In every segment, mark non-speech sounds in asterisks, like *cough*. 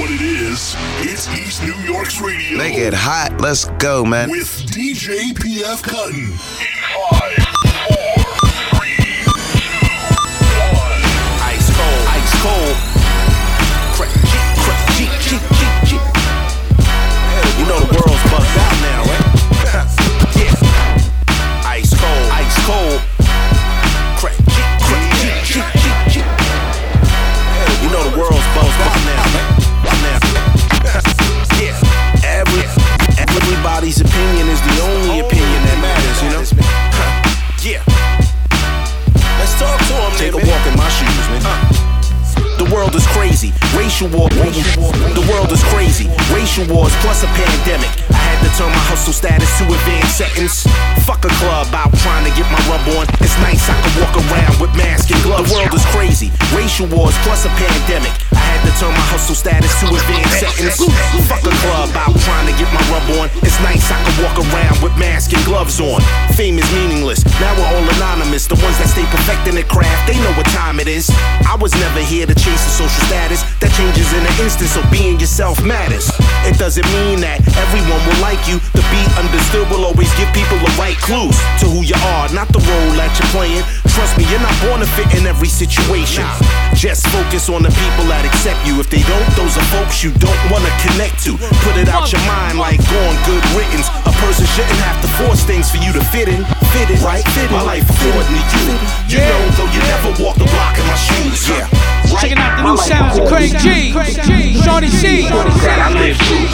what it is. It's East New York's radio. Make it hot. Let's go, man. With DJ PF Cuttin. In five, four, three, two, one. Ice cold, ice cold. World is crazy. Racial war. The world is crazy. Racial wars plus a pandemic. I had to turn my hustle status to advanced settings. Fuck a club out trying to get my rub on. It's nice I can walk around with mask and gloves. The world is crazy. Racial wars plus a pandemic. I had to turn my hustle status to advanced settings. Fuck a club out trying to get my rub on. It's nice I can walk around with mask and gloves on. Fame is meaningless. Now we're all anonymous. The ones that stay perfecting their craft, they know what time it is. I was never here to chase the social status. That changes in an instant, so being yourself matters. It doesn't mean that everyone will like you. The beat understood will always give people the right clues to who you are, not the role that you're playing. Trust me, you're not born to fit in every situation. Just focus on the people that accept you. If they don't, those are folks you don't wanna connect to. Put it out your mind like going good riddance. A person shouldn't have to force things for you to fit in. Fit in, right? Fit in. My life according to you. You know, though you never walk the block in my shoes. Yeah. Right? Checking out the new sounds of Craig G. Shorty C. That I live through.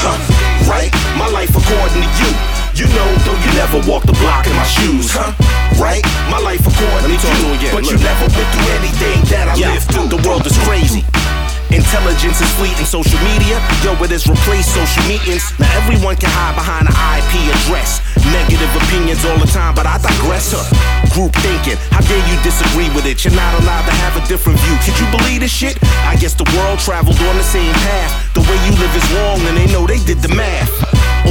Right? My life according to you. You know, though you never walk the block in my shoes, huh? Right? My life according to you, again. but Look. you never went through anything that I yeah. lived through. The world is crazy. Intelligence is fleet in social media. Yo, it has replaced social meetings. Now everyone can hide behind an IP address. All the time, but I digress. Huh? Group thinking, how dare you disagree with it? You're not allowed to have a different view. Could you believe this shit? I guess the world traveled on the same path. The way you live is wrong, and they know they did the math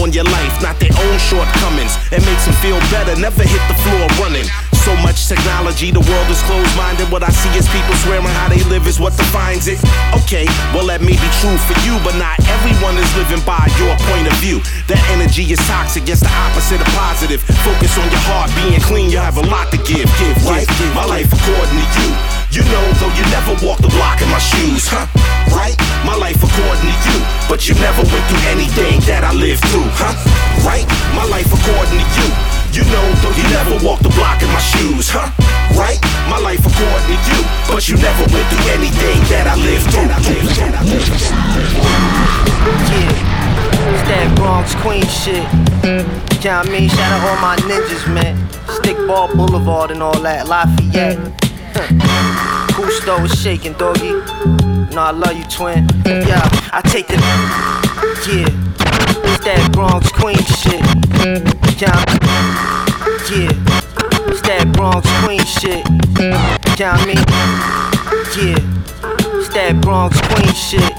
on your life, not their own shortcomings. It makes them feel better, never hit the floor running. So much technology, the world is closed minded. What I see is people swearing how they live is what defines it. Okay, well, that may be true for you, but not everyone is living by your point of view. That energy is toxic, it's the opposite of positive. Focus on your heart, being clean, you have a lot to give. Give, right? Give, my life according to you. You know, though you never walk the block in my shoes, huh? Right? My life according to you, but you never went through anything that I lived through, huh? Right? My life according to you. You know, though you never walk the block in my shoes, huh? Right? My life according to you, but you never went through anything that I lived through. Yeah, it's that Bronx Queen shit. You know what I mean? Shout out all my ninjas, man. Stickball Boulevard and all that, Lafayette. Gusto is shaking, doggy. No, I love you, twin. Yeah, I take the. Yeah, it's that Bronx Queen shit. Yeah, yeah, it's that Bronx Queen shit. What I mean? Yeah, it's that Bronx Queen shit.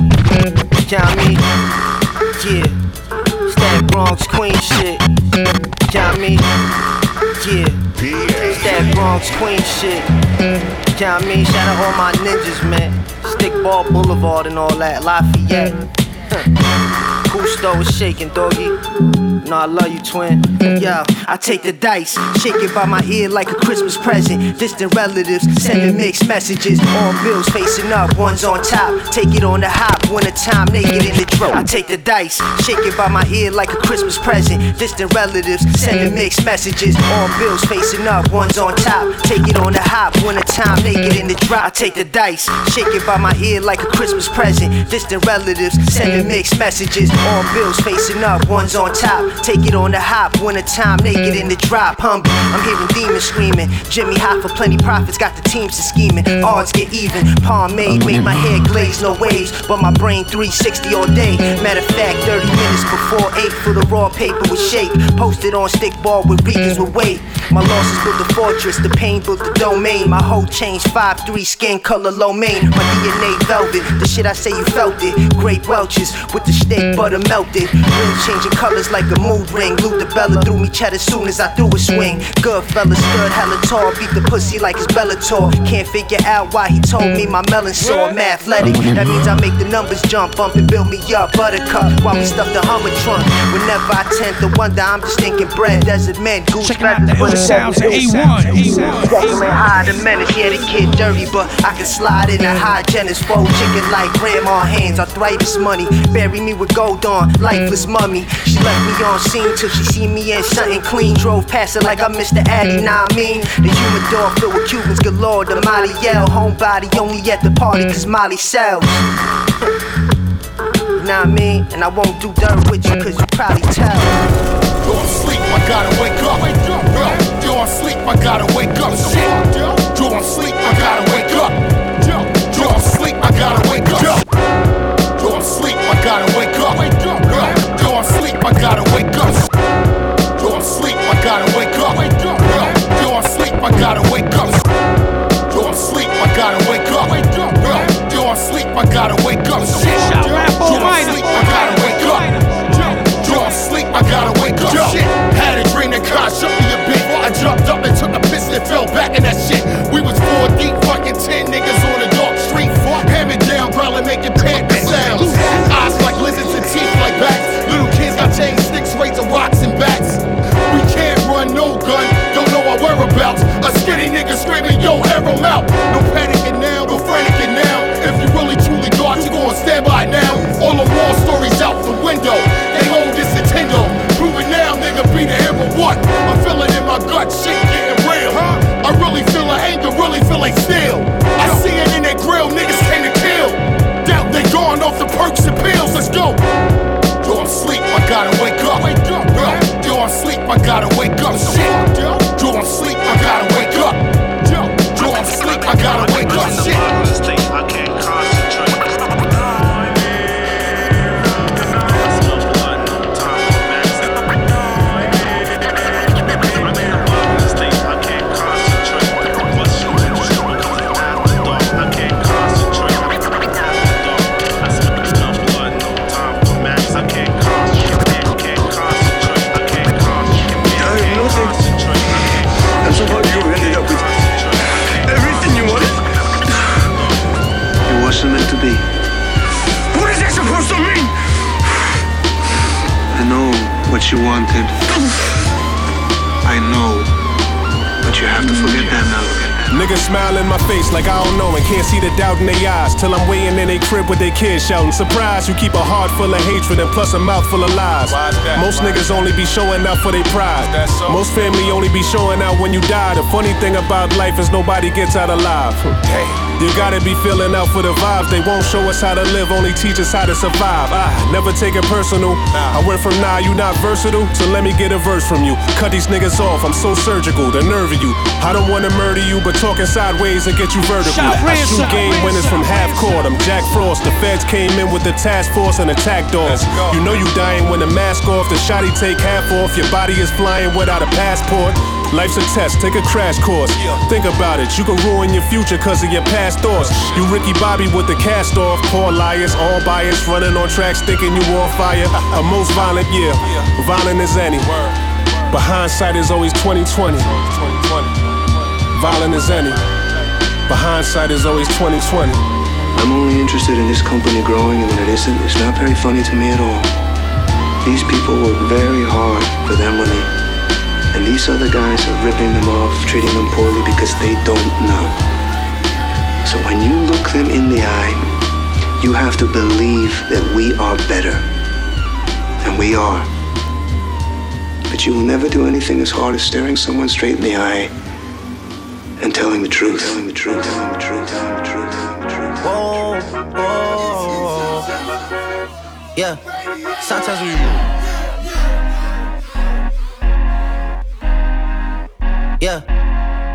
Know I? Yeah, it's that Bronx Queen shit. What I mean? Yeah, that Bronx Queen shit. You know what I mean? Shout out all my ninjas, man. Stickball Boulevard and all that, Lafayette. Mm. Gusto is shaking, doggy. No, I love you, twin. Mm. Yo, I take the dice, shake it by my ear like a Christmas present. Distant relatives sending mm. mixed messages. On bills facing up, one's on top. Take it on the hop, winter time, naked in the mm. throat. I take the dice, shake it by my ear like a Christmas present. Distant relatives sending mixed messages. On bills facing up, one's on top. Take it on the hop, winter time, naked in the drop. I take the dice, shake it by my ear like a Christmas present. Distant relatives sending mixed messages. On bills facing up, one's on top. Take it on the hop, winter time, naked in the drop. Humble, I'm hearing demons screaming. Jimmy hot for plenty profits, got the teams to scheming. Odds get even, Palm made, made my hair glaze, no waves. But my brain 360 all day. Matter of fact, 30 minutes before 8 for the raw paper with shape. Posted on stickball with Ricans with weight. My losses built the fortress, the pain built the domain. My whole change 5-3 skin color low main. My DNA velvet, the shit I say you felt it. Great Welches with the steak butter melted. Ring changing colors like a mood ring. Luther Bella threw me chat as soon as I threw a swing. Good fella stood hella tall, beat the pussy like it's Bellator. Can't figure out why he told me my melon sore. Mathletic, that means I make the numbers jump, bump and build me up. Buttercup while we stuff the Hummer trunk. Whenever I tend to wonder, I'm just thinking bread. Desert men, goose Checking out the sounds of Aye Wun. Definitely high the menace, yeah, the kid dirty, but I can slide in a hygienist fold chicken like grandma hands, arthritis money. Bury me with gold on, lifeless mm. mummy. She left me on scene till she see me in something clean. Drove past it like I missed the Addy, nah I mean. The humidor filled with Cubans galore. The Molly yell, homebody only at the party mm. cause Molly sells. Nah I mean, and I won't do dirt with you cause you probably tell. Yo, I'm sleep, I gotta wake up. Yo, yo, I'm sleep, I gotta wake up. Shit. Yo, I'm smile in my face like I don't know and can't see the doubt in their eyes. Till I'm waiting in their crib with their kids shouting, Surprise, you keep a heart full of hatred and plus a mouth full of lies. Most niggas only be showing out for their pride. Most family only be showing out when you die. The funny thing about life is nobody gets out alive. You gotta be feeling out for the vibes. They won't show us how to live, only teach us how to survive. I never take it personal. I went from nah, you not versatile, so let me get a verse from you. Cut these niggas off, I'm so surgical, the nerve of you. I don't wanna murder you, but talking sideways and get you vertical. Shout I shoot ransom, game winners from half court. I'm Jack Frost. The feds came in with the task force and attack dogs. You know you dying when the mask off, the shotty take half off. Your body is flying without a passport. Life's a test, take a crash course. Think about it, you can ruin your future cause of your past thoughts. You Ricky Bobby with the cast off, poor liars, all biased, running on tracks thinking you on fire. A most violent, yeah, violent as any. But hindsight is always 2020. Violent as any. But hindsight is always 2020. I'm only interested in this company growing, and when it isn't, it's not very funny to me at all. These people work very hard for their money, and these other guys are ripping them off, treating them poorly because they don't know. So when you look them in the eye, you have to believe that we are better. And we are. But you will never do anything as hard as staring someone straight in the eye and telling the truth. Telling the truth. Telling the truth. Telling the truth. Yeah, sometimes we.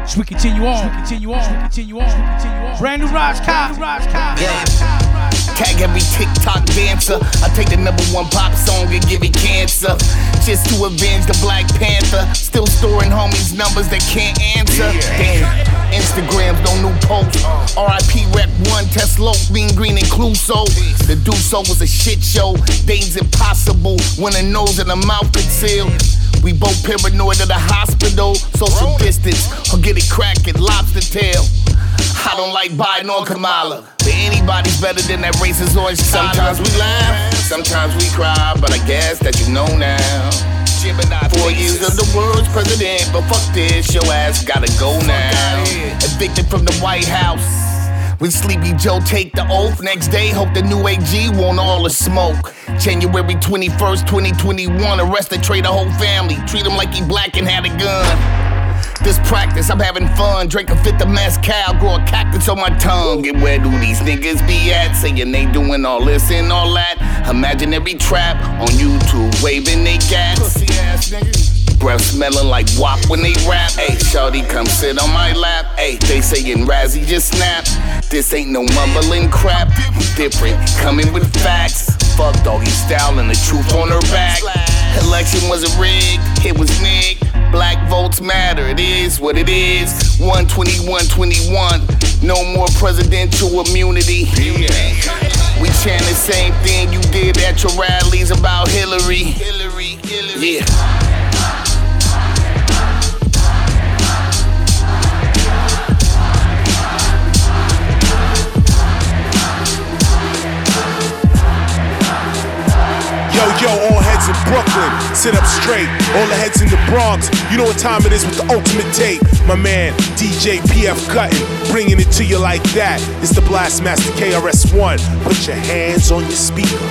As we continue on, we continue on, we continue on, we continue on. Brand new Ras Kass, Ras Kass. yeah. Tag every TikTok dancer. I take the number one pop song and give it cancer. Just to avenge the Black Panther. Still storing homies' numbers that can't answer. Damn. Instagrams, no new posts. Uh. RIP Rep 1, Tesla, Bean Green, and Cluso. The Deuce was a shit show. Days impossible when a nose and a mouth could seal. We both paranoid at the hospital. Social distance, or get it cracking, lobster tail. I don't like Biden or Kamala. But anybody's better than that racist orange Sometimes we laugh, sometimes we cry, but I guess that you know now. Four years of the world's president, but fuck this, your ass gotta go now. Evicted from the White House. When Sleepy Joe take the oath, next day hope the new AG want all the smoke. January 21st, 2021, arrest trade the whole family. Treat him like he black and had a gun. This practice, I'm having fun. Drink a fifth of mezcal, grow a cactus on my tongue. And where do these niggas be at? Saying they doing all this and all that. Imaginary trap on YouTube, waving they gats. Pussy ass niggas. Breath smelling like wop when they rap. Hey, shorty, come sit on my lap. Hey, they saying Razzie just snap. This ain't no mumbling crap. Different, coming with facts. Fuck doggy style and the truth on her back. Election wasn't rigged, it was Nick. Black votes matter, it is what it is. 121 21, no more presidential immunity. We chant the same thing you did at your rallies about Hillary. Yeah. Yo, yo, all heads in Brooklyn, sit up straight. All the heads in the Bronx, you know what time it is with the ultimate tape. My man, DJ PF Cuttin, bringing it to you like that. It's the Blastmaster KRS-One. Put your hands on your speaker.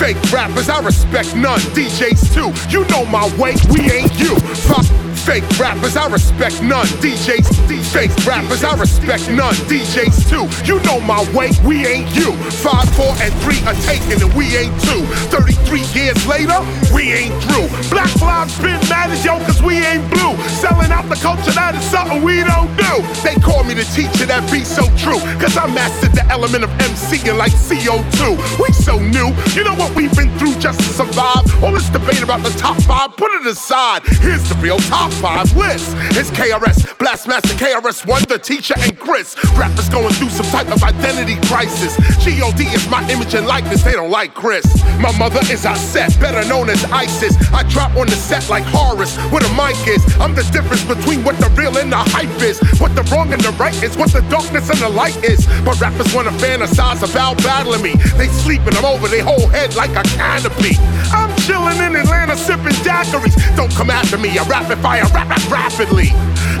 Fake rappers, I respect none. DJs too, you know my way, we ain't you. Fuck fake rappers, I respect none. DJs, fake rappers, I respect none. DJs too, you know my way, we ain't you. Five, four, and three are taken, and we ain't two. 33 years later, we ain't through. Black lives been mad as yo, cause we ain't blue. Selling out the culture, that is something we don't do. They call me the teacher, that be so true. Cause I mastered the element of MCing like CO2. We so new, you know what we've been through just to survive. All this debate about the top five, put it aside. Here's the real top five list. It's KRS, Blastmaster KRS-One, the teacher, and Chris. Rappers going through some type of identity crisis. God is my image and likeness, they don't like Chris. My mother is set, better known as ISIS. I drop on the set like Horus, where the mic is. I'm the difference between what the real and the hype is. What the wrong and the right is, what the darkness and the light is. But rappers wanna fantasize about battling me. They sleeping, I'm over their whole head like a canopy. I'm chilling in Atlanta sipping daiquiris. Don't come after me, I rapid fire, rap, rap rapidly.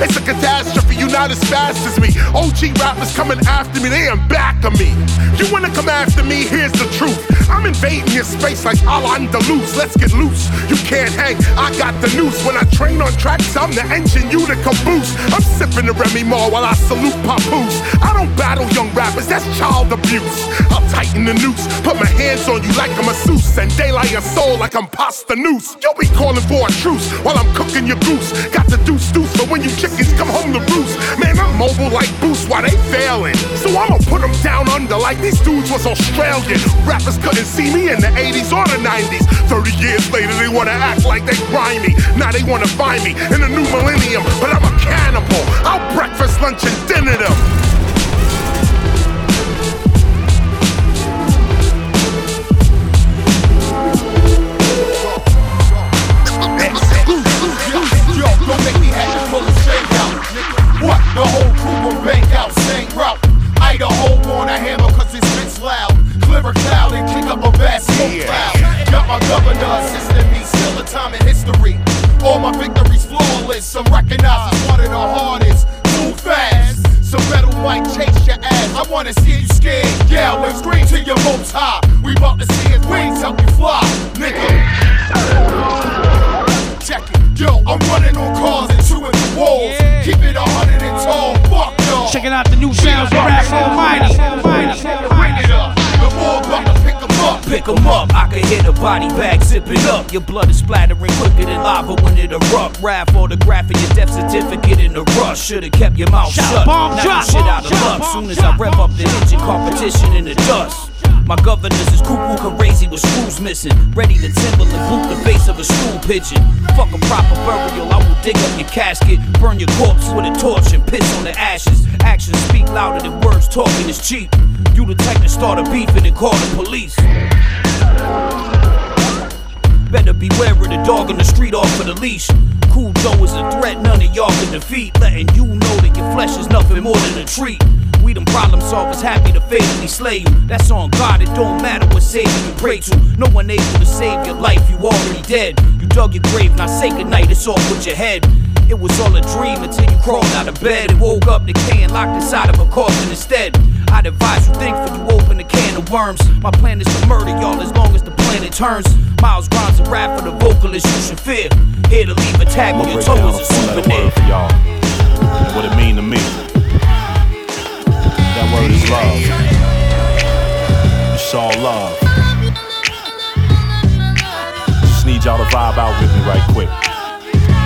It's a catastrophe, you're not as fast as me. OG rappers coming after me, they ain't back of me. You wanna come after me, here's the truth. I'm invading your space like Al Andalus. Let's get loose. You can't hang, I got the noose. When I train on tracks, I'm the engine, you the caboose. I'm sipping the Remy Ma while I salute Papoose. I don't battle young rappers, that's child abuse. I'll tighten the noose, put my hands on you like a masseuse, and daylight your soul like I'm pasta noose. You'll be calling for a truce while I'm cooking your goose. Got the deuce deuce for when you chickens come home to roost. Man, I'm mobile like Boost while they failing. So I'ma put them down under like these dudes was Australian. Rappers couldn't see me in the 80s or the 90s. 30 years later, they wanna act like they grimy. Now they wanna find me in the new millennium, but I'm a cannibal. I'll breakfast, lunch, and dinner them. Make me have to pull a shake out. What? The whole crew will bang out, same route. Idaho on a hammer cause it's bitch loud. Clear a cloud and kick up a vast smoke cloud. Got my governor assisting me, still a time in history. All my victories flawless. Some recognize as one of the hardest. Too fast. So metal might chase your ass. I wanna see you scared. Yeah, let's scream to your most high. We about to see his wings help you fly, nigga. Check it. Yo, I'm running on cars and chewing the walls. Keep it a hundred and tall. Fuck y'all. Checking out the new sounds of Raf Almighty. Bring it up. The more pick 'em up. I can hit a body bag, zip it up. Your blood is splattering quicker than lava when it erupt. Rap photographing your death certificate in a rush. Should've kept your mouth Shot, shut. bomb, now you shit bomb, out of luck. bomb, Soon as drop, I rev up the engine, competition in the dust. My governors is cuckoo crazy with screws missing. Ready to timber and boot the face of a stool pigeon. Fuck a proper burial, I will dig up your casket, burn your corpse with a torch and piss on the ashes. Actions speak louder than words, talking is cheap. You the type to start a beef and then call the police. Better beware of the dog on the street off of the leash. Cool Joe is a threat none of y'all can defeat. Letting you know that your flesh is nothing more than a treat. We them problem solvers happy to fatally slay you. That's on God, it don't matter what savior you pray to. No one able to save your life, you already dead. You dug your grave, now say goodnight, it's off with your head. It was all a dream until you crawled out of bed and woke up decaying locked inside of a coffin instead. I'd advise you think before you open a can of worms. My plan is to murder y'all as long as the planet turns. Miles Grimes a rap for the vocalist you should fear. Here to leave a tag on your toe as a souvenir. for y'all. What it mean to me. That word is love. It's all love. Just need y'all to vibe out with me right quick.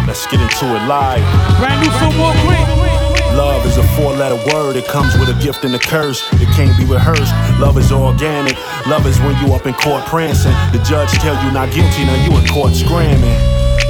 Let's get into it live. Brand new Philmore Greene. Love is a four letter word. It comes with a gift and a curse. It can't be rehearsed. Love is organic. Love is when you up in court prancing. The judge tell you not guilty, now you in court screaming.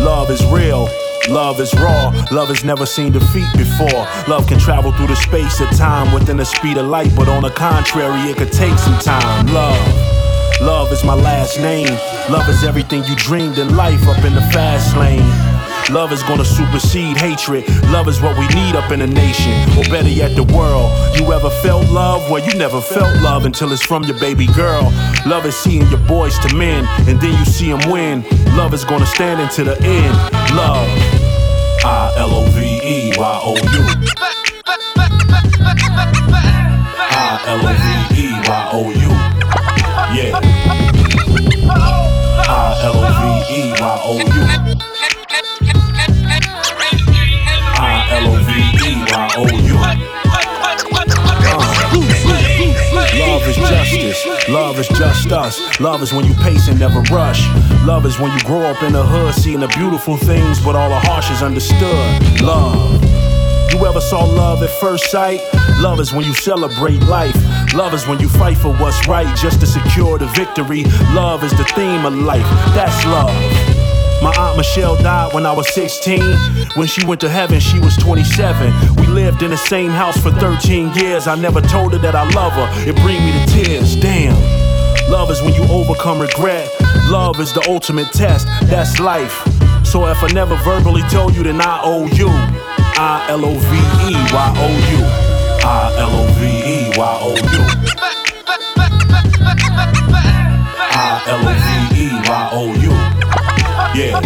Love is real. Love is raw. Love has never seen defeat before. Love can travel through the space of time within the speed of light, but on the contrary, it could take some time. Love. Love is my last name. Love is everything you dreamed in life up in the fast lane. Love is gonna supersede hatred. Love is what we need up in a nation, or better yet, the world. You ever felt love? Well, you never felt love until it's from your baby girl. Love is seeing your boys to men, and then you see them win. Love is gonna stand until the end. Love. I L O V E Y O U. I L O V E Y O U. Yeah. I L O V E Y O U. justice. Love is just us. Love is when you pace and never rush. Love is when you grow up in the hood, seeing the beautiful things, but all the harsh is understood. Love. You ever saw love at first sight? Love is when you celebrate life. Love is when you fight for what's right just to secure the victory. Love is the theme of life. That's love. My aunt Michelle died when I was 16. When she went to heaven, she was 27. We lived in the same house for 13 years. I never told her that I love her. It bring me to tears. Damn. Love is when you overcome regret. Love is the ultimate test. That's life. So if I never verbally told you, then I owe you. I L O V E Y O U. I L O V E Y O U. I L O V E Y O U. Yeah.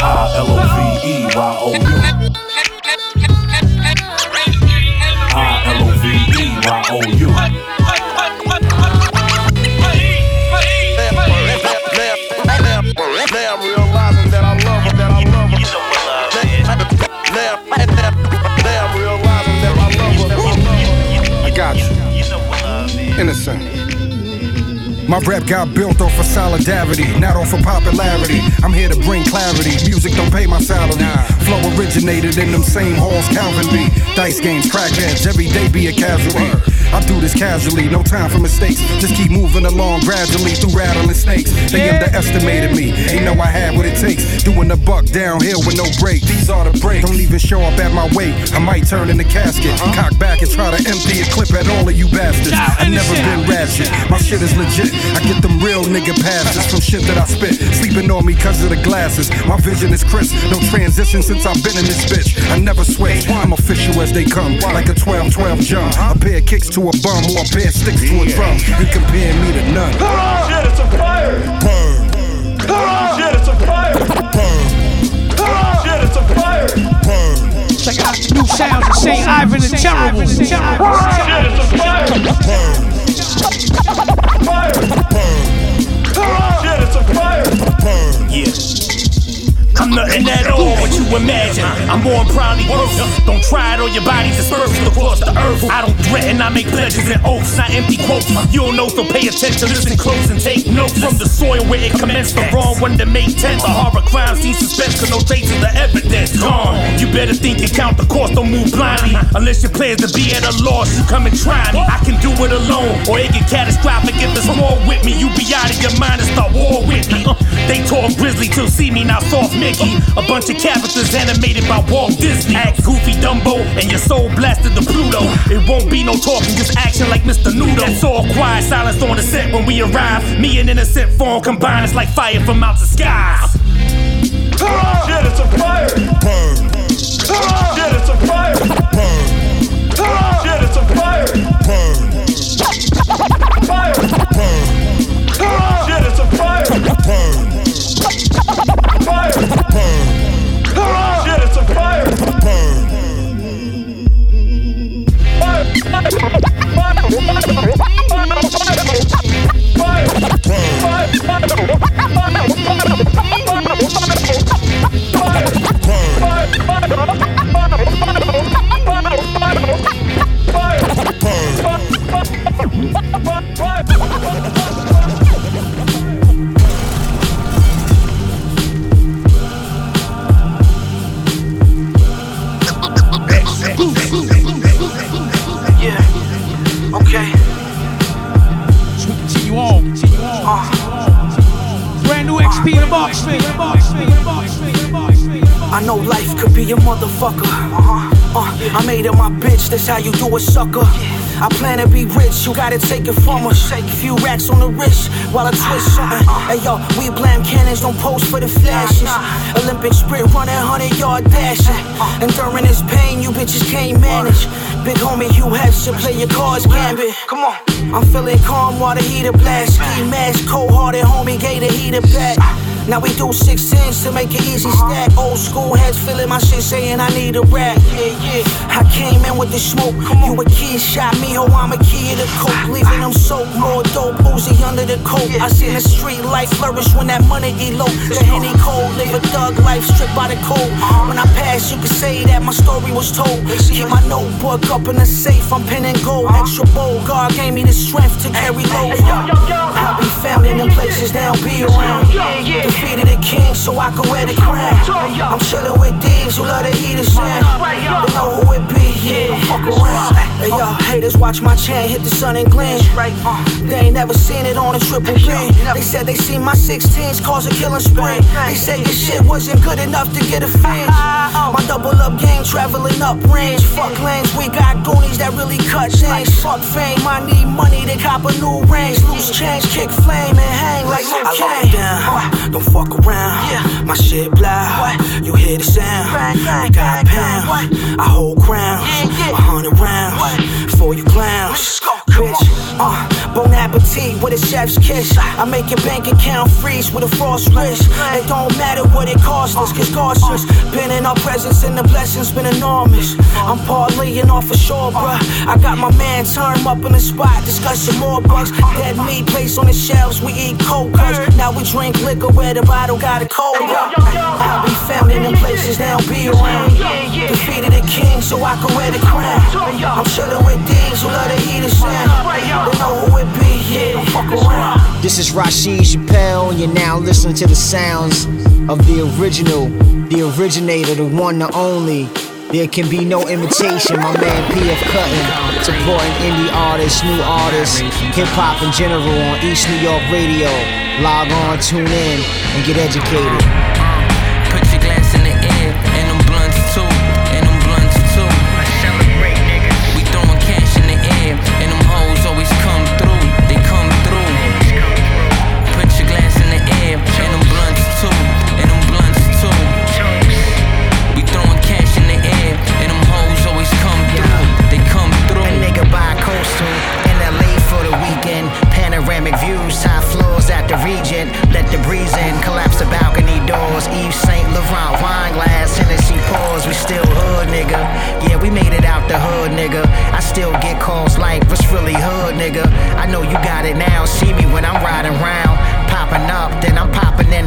I L O V E Y O U. I L O V E Y O U. Now I'm realizing that I love her. Now, I'm realizing that I love her, that I love her. I got you. Innocent. My rap got built off of solidarity, not off of popularity. I'm here to bring clarity. Music don't pay my salary. Flow originated in them same halls Calvin B. Dice games, crackheads, every day be a casualty. I do this casually, no time for mistakes. Just keep moving along gradually through rattling snakes. They underestimated me, ain't know I had what it takes. Doing the buck downhill with no break. These are the breaks. Don't even show up at my weight. I might turn in the casket, cock back and try to empty a clip at all of you bastards. I never been ratchet. My shit is legit. I get them real nigga passes from shit that I spit. Sleeping on me cause of the glasses. My vision is crisp. No transition since I've been in this bitch. I never switch. I'm official as they come. Like a 12-12 jump. A pair of kicks to a bum or a pair of sticks to a drum. You compare me to none. Shit, it's a fire! Burn. Shit, it's a fire! Burn. Shit, it's a fire! Burn. Check out the new sounds of St. Ivan the Terrible. Shit, it's a fire! Burn. Fire! Nothing at all what you imagine. I'm more probably worse. Don't try it on your body dispersed across the earth. I don't threaten, I make pledges and oaths, not empty quotes. You don't know, so pay attention, listen close and take notes from the soil where it commenced. The wrong one to make tense. The horror crime scene suspense, cause no traces of the evidence. Gone. You better think and count the cost, don't move blindly. Unless your plans to be at a loss, you come and try me. I can do it alone, or it get catastrophic if it's more with me. You be out of your mind and start war with me. Uh, they talk grizzly till see me now soft Mickey. A bunch of characters animated by Walt Disney. Act goofy Dumbo and your soul blasted to Pluto. It won't be no talking, just action like Mr. Nudo. That's all quiet silence on the set when we arrive. Me and innocent form combined, it's like fire from out the skies. Shit, it's a fire. Burn. Shit, it's a fire. Burn. Shit, it's a fire. Fire. Shit, it's a fire. Fire. Yeah. I know life could be a motherfucker. Uh, I made her my bitch, that's how you do it, sucker. I plan to be rich, you gotta take it from us. Take a few racks on the wrist while I twist something. Hey yo, we blam cannons, don't post for the flashes. Olympic sprint running, 100 yard dashing. And during this pain, you bitches can't manage. Big homie, you have to play your cards gambit. Come on. I'm feeling calm while the heater blast. Ski mask, cold hearted homie, gave the heater back. Now we do six tens to make it easy stack. Old school heads feeling my shit saying I need a rap. Yeah, yeah. I came in with the smoke. You a kid shot me, oh I'm a kid of coke. Leaving them soaked, more dope, boozy under the coat. I seen the street life flourish when that money elope. The henny cold, live a thug life stripped by the cold. When I pass, you can say that my story was told. Keep my notebook up in the safe, I'm penning gold. Extra bold, God gave me the strength to carry load. I'll be found in them places they don't be around. Defeated the king so I can wear the crown. I'm chillin' with thieves who love to hear the sound. They know who it be, yeah, fuck around. Hey y'all haters watch my chain hit the sun and gleam. They ain't never seen it on a triple B. They said they seen my 16s cause a killing spree. They said your shit wasn't good enough to get a fans. *laughs* My double up game traveling up range. Fuck lanes, we got goonies that really cut things. Fuck fame, I need money to cop a new range. Loose change, kick flame and hang like Luke I lock it down, don't fuck around. My shit loud, you hear the sound. We got pound, I hold ground. A hundred rounds for you clowns. Bitch, uh, bon appetit with a chef's kiss. I make your bank account freeze with a frost wrist. It don't matter what it costs us, cause God's just been in our presence and the blessings been enormous. I'm parlaying off a shore, bruh. I got my man turn up in the spot, discussing more bucks. Dead meat placed on the shelves, we eat cold cuts. Now we drink liquor where the bottle got a cold up. I'll be found in them places they don't be around. Defeated the king so I can wear the crown. I'm chillin' with thieves who love to hear the sound. This is Rasheed Chappell, and you're now listening to the sounds of the original, the originator, the one, the only. There can be no imitation. My man PF Cuttin supporting indie artists, new artists, hip hop in general on East New York Radio. Log on, tune in, and get educated.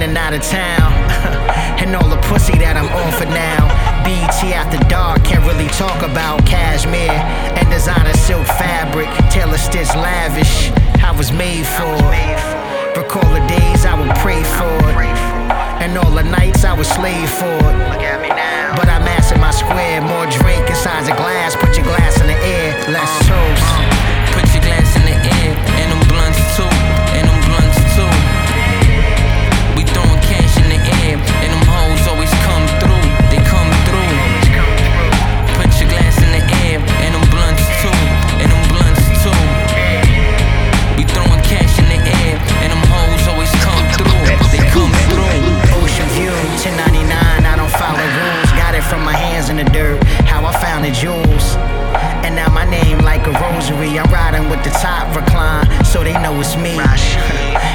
And out of town. *laughs* and all the pussy that I'm on for now. BT after dark, can't really talk about cashmere and designer silk fabric. Tailor stitch lavish, I was made for. Recall the days I would pray for. And all the nights I would slave for. But I'm in my square, more drink inside a glass. Put your glass in the air, let's I'm riding with the top recline, so they know it's me.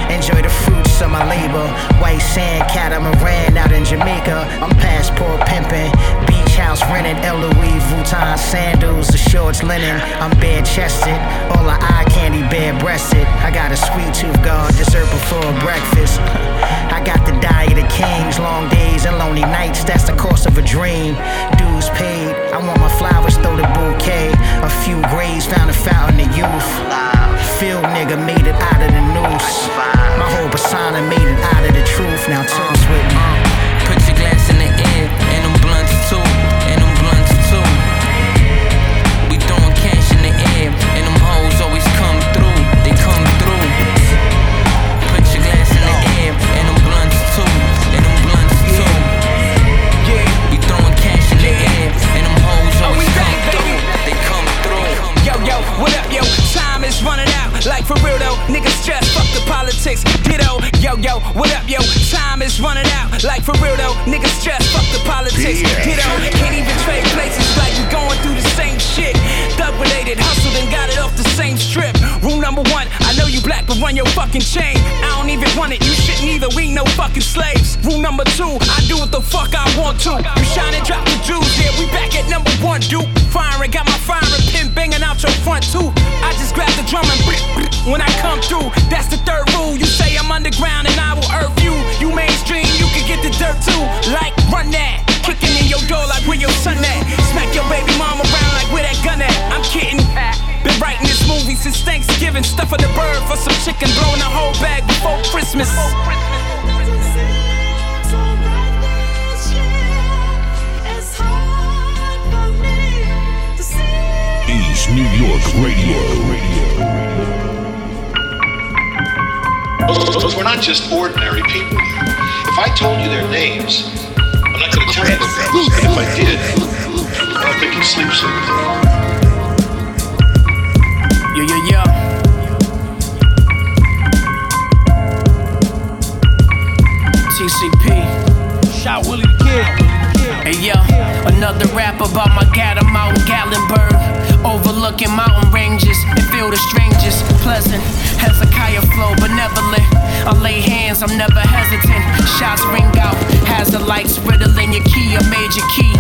Enjoy the fruits of my labor. White sand catamaran out in Jamaica. I'm passport pimping. Beach house rented. Louis Vuitton sandals. The shorts linen. I'm bare chested. All the eye candy bare breasted. I got a sweet tooth guard. Dessert before breakfast. I got the diet of kings. Long days and lonely nights. That's the cost of a dream. Dues paid. I want my flowers, throw the bouquet. A few graves found a fountain of youth. Field nigga made it out of the noose. My whole persona made it out of the truth. Now toast with me. Put your glass in the air, and them blunts too, Like for real though, niggas stress, fuck the politics. Ditto, yo, yo, what up, yo? Time is running out. Like for real though, niggas stress, fuck the politics. Ditto, can't even trade places like we going through the same shit. Thug related, hustled and got it off the same strip. Rule number one, I know you black, but run your fucking chain. I don't even want it, you shouldn't either, we ain't no fucking slaves. Rule number two, I do what the fuck I want to. You shine and drop the jewels, yeah, we back at number one, dude. Firing, got my firing pin banging out your front too. I just grab the drum and when I come through. That's the third rule. You say I'm underground and I will earth you. You mainstream, you can get the dirt too. Like run that, kicking in your door like where your son at. Smack your baby mama around like where that gun at. I'm kidding. Been writing this movie since Thanksgiving. Stuff Stuffing the bird for some chicken, blowing the whole bag before Christmas. East New York Radio. Those were not just ordinary people. If I told you their names, I'm not going to tell you their names. And if I did, I don't think you'd sleep so Yo, yo, yo. TCP. Shout Willie the Kid. Hey yo, another rap about my cat, I'm out in Gallenberg. Overlooking mountain ranges and feel the strangest. Pleasant, Hezekiah flow, benevolent. I lay hands, I'm never hesitant. Shots ring out, has the lights riddling your key, a major key.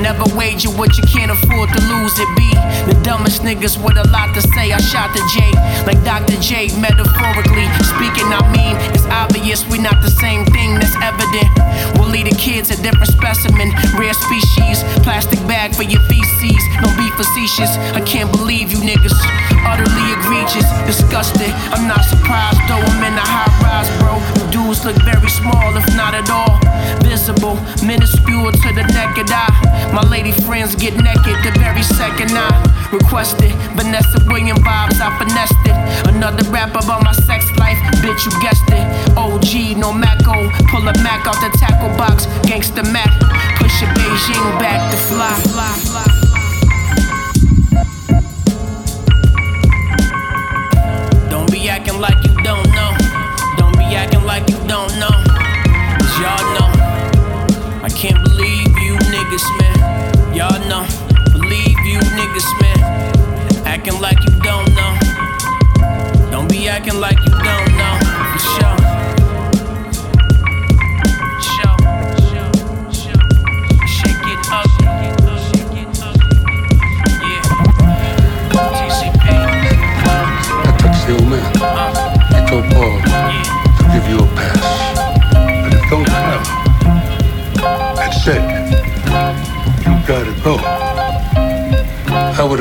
Never wager what you can't afford to lose it be. The dumbest niggas with a lot to say. I shot the J, like Dr. J, metaphorically speaking. I mean, it's obvious we not the same thing, that's evident. We'll lead the kids a different specimen, rare species. Plastic bag for your feces, don't be facetious. I can't believe you niggas, utterly egregious, disgusted. I'm not surprised though, I'm in a high rise, bro. The dudes look very small, if not at all visible, minuscule to the naked eye. My lady friends get naked the very second I requested. Vanessa William vibes, I finessed it. Another rap about my sex life, bitch, you guessed it. OG, no Maco, pull a Mac out the tackle box, gangsta Mac. Push a Beijing back to fly. fly, fly.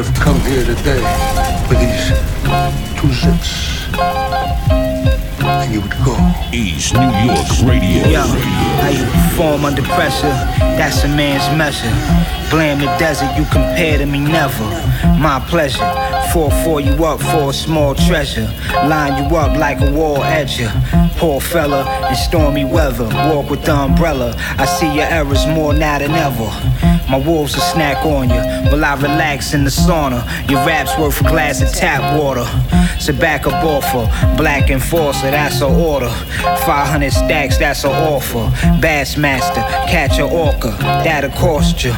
Have come here today with these two zips. And you would go. East New York Radio. Yo, how you perform under pressure? That's a man's measure. Blame the desert, you compare to me never. My pleasure. Four for you up for a small treasure. Line you up like a wall edger. Poor fella in stormy weather. Walk with the umbrella. I see your errors more now than ever. My wolves will snack on you while I relax in the sauna. Your rap's worth a glass of tap water. Tobacco offer, black enforcer, that's a order. 500 stacks, that's a offer. Bassmaster, catch a orca, that'll cost you.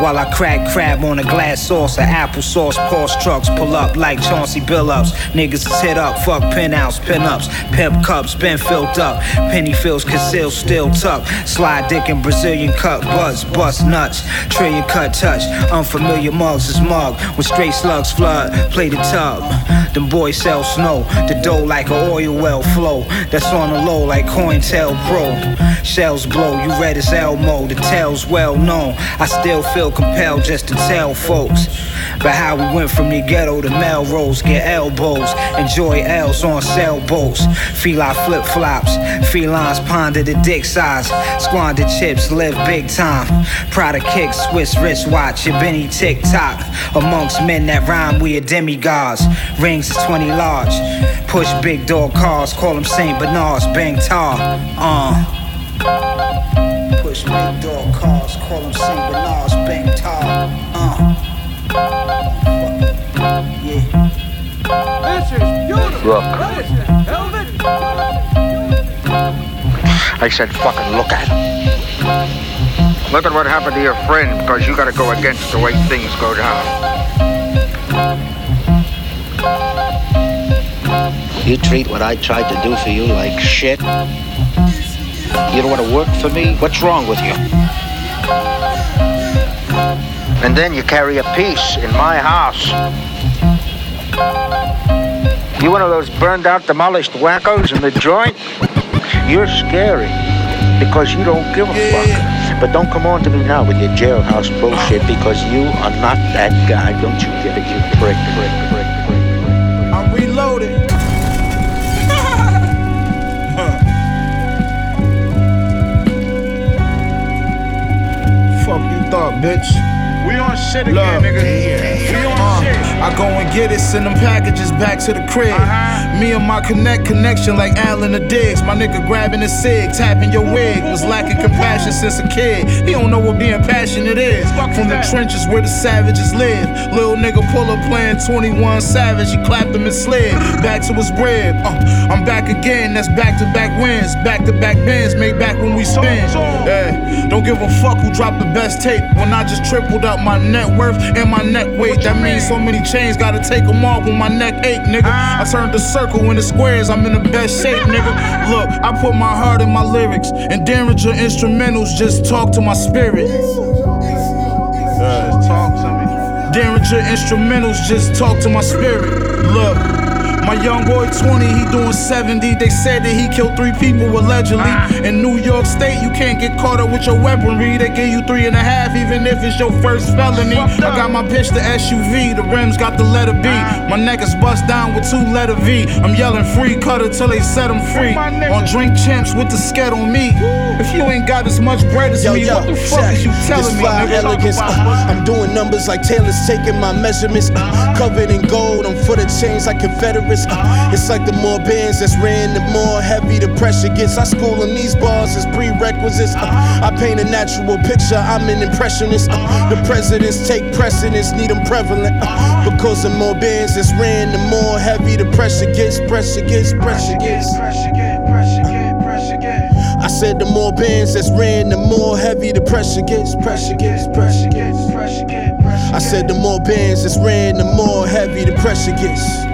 While I crack crab on a glass sauce, or applesauce, Porsche trucks pull up like Chauncey Billups. Niggas is hit up, fuck penthouse, pinups, pimp cups, been filled up. Penny fills concealed, still tuck. Slide dick and Brazilian cut, buzz, bust nuts. Trillion cut touch, unfamiliar mugs is mug. When straight slugs flood, play the tub. Them boys sell snow, the dough like a oil well flow. That's on the low like coin COINTEL Pro. Shells blow, you red as Elmo, the tale's well known. I still feel compelled just to tell folks. about how we went from the ghetto to Melrose, get elbows, enjoy L's on sailboats. Feline flip flops, felines ponder the dick size. Squander chips, live big time. Prada kicks, Swiss wristwatch, your Benny TikTok. Amongst men that rhyme, we are demigods. Rings is 20 large. Push big dog cars, call them St. Bernards, bang tar. Uh. Push big dog cars, call them St. Bernards, bang tar. Uh. Yeah. This is beautiful. Look. What is that, velvet? I said fucking look at him. Look at what happened to your friend because you gotta go against the way things go down. You treat what I tried to do for you like shit. You don't want to work for me? What's wrong with you? And then you carry a piece in my house. You one of those burned out, demolished wackos in the joint? You're scary because you don't give a fuck. But don't come on to me now with your jailhouse bullshit because you are not that guy. Don't you get it, you prick, prick, prick, prick. Thought, bitch. We on shit again, Look. nigga. We on Uh, shit. I go and get it, send them packages back to the crib. Me and my connect connection like Allen the Diggs. My nigga grabbing a cig, tapping your wig. Was lacking compassion since a kid. He don't know what being passionate is. From the trenches where the savages live. Little nigga pull up playing 21 Savage. He clapped him and slid *gasps* back to his rib. Uh, I'm back again, that's back to back wins. Back to back bins made back when we spin. Yeah, don't give a fuck who dropped the best tape. When I just tripled up my net worth and my neck weight. That means so many chains, gotta take them off when my neck ache, nigga. I turned the circle into squares, I'm in the best shape, nigga. *laughs* Look, I put my heart in my lyrics, and Daringer instrumentals just talk to my spirit. Daringer instrumentals just talk to my spirit. Look. My young boy 20, he doing 70. They said that he killed three people allegedly. In New York State, you can't get caught up with your weaponry. They give you three and a half, even if it's your first felony. I got my bitch the SUV, the rims got the letter B. My neck is bust down with two letter V. I'm yelling free cutter till they set him free. On drink champs with the sket on me. If you ain't got as much bread as Yo, me, yo, what the fuck check. is you telling This me? fly elegance. uh, I'm doing numbers like Taylor's taking my measurements. uh, covered in gold, I'm for the chains like Confederates. uh, it's like the more bands that's ran, the more heavy the pressure gets. I school in these bars as prerequisites. uh, I paint a natural picture, I'm an impressionist. uh, the presidents take precedence, need them prevalent. uh, because the more bands that's ran, the more heavy the pressure gets. Pressure gets, pressure gets. I said the more bands that's ran, the more heavy the pressure gets. Pressure gets, pressure gets, pressure gets. I said the more bands that's ran, the more heavy the pressure gets.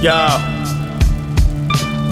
Yeah.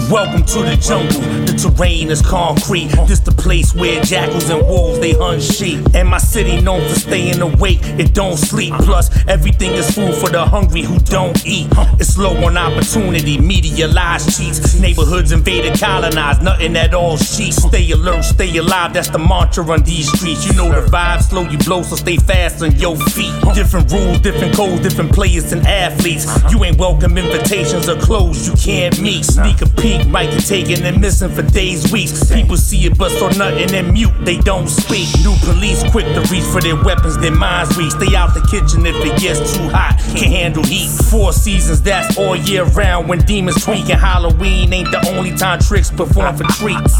Welcome to the jungle. The terrain is concrete. This the place where jackals and wolves they hunt sheep. And my city known for staying awake. It don't sleep. Plus everything is food for the hungry who don't eat. It's low on opportunity. Media lies, cheats. Neighborhoods invaded, colonized. Nothing at all cheap. Stay alert, stay alive. That's the mantra on these streets. You know the vibe slow you blow, so stay fast on your feet. Different rules, different codes, different players and athletes. You ain't welcome invitations or clothes you can't meet. Sneak a peek, might get taken and missing for days, weeks. People see it, but saw nothing and mute, they don't speak. New police quick to reach for their weapons, their minds weak. Stay out the kitchen if it gets too hot, can't handle heat. Four seasons, that's all year round. When demons tweaking, Halloween ain't the only time tricks perform for treats.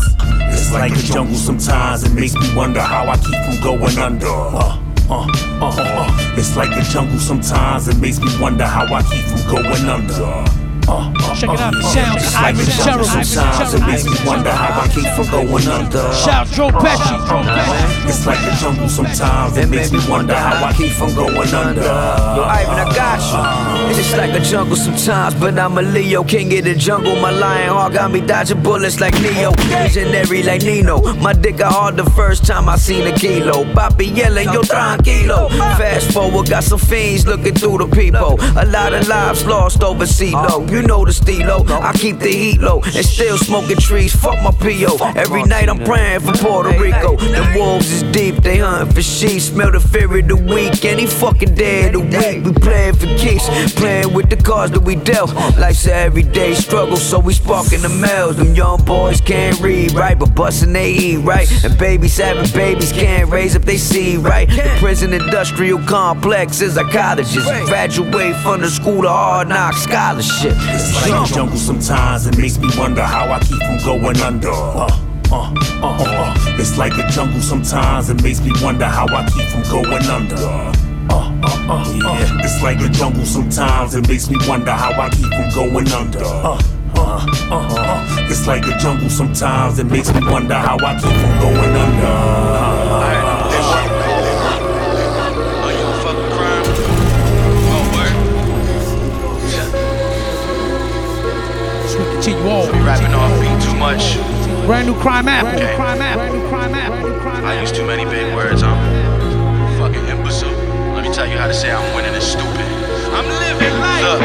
It's like a jungle sometimes, it makes me wonder how I keep from going under. Uh, uh, uh, uh. It's like a jungle sometimes, it makes me wonder how I keep from going under. Uh, uh, Check it out, uh, sounds It's like a jungle Terrible. sometimes, it makes me wonder how I keep from going under. Shout Dro Pesci. It's like a jungle sometimes, it makes me wonder how I keep from going under. Yo, Ivan, I got you. It's like a jungle sometimes, but I'm a Leo, king of the jungle. My lion heart got me dodging bullets like Neo. Visionary like Nino. My dick got hard the first time I seen a kilo. Papi yelling, yo, tranquilo. Fast forward, got some fiends looking through the people. A lot of lives lost over CeeLo. You know the stilo. I keep the heat low and still smoking trees. Fuck my PO. Every night I'm praying for Puerto Rico. The wolves is deep, they hunting for sheep. Smell the fear of the week. Any fucking day of the week. We playing for keeps. Playing with the cards that we dealt. Life's an everyday struggle, so we sparking the mails. Them young boys can't read, right? But bustin' they eat, right? And babies having babies can't raise up they see, right? The prison industrial complex is our colleges. Graduate from the school of hard knocks scholarship. It's like a jungle sometimes, it makes me wonder how I keep from going under. Uh, uh, uh, uh, uh. It's like a jungle sometimes, it makes me wonder how I keep from going under. Uh, uh, uh, yeah. It's like a jungle sometimes, it makes me wonder how I keep from going under. Uh, uh, uh, uh. It's like a jungle sometimes, it makes me wonder how I keep from going under. Uh, Continue on. Be rapping off beat too much. Brand new crime app. Brand new crime app. Brand new crime app. Brand new crime I use too many big words. I'm fucking imbecile. Let me tell you how to say I'm winning is stupid. I'm living life. Look.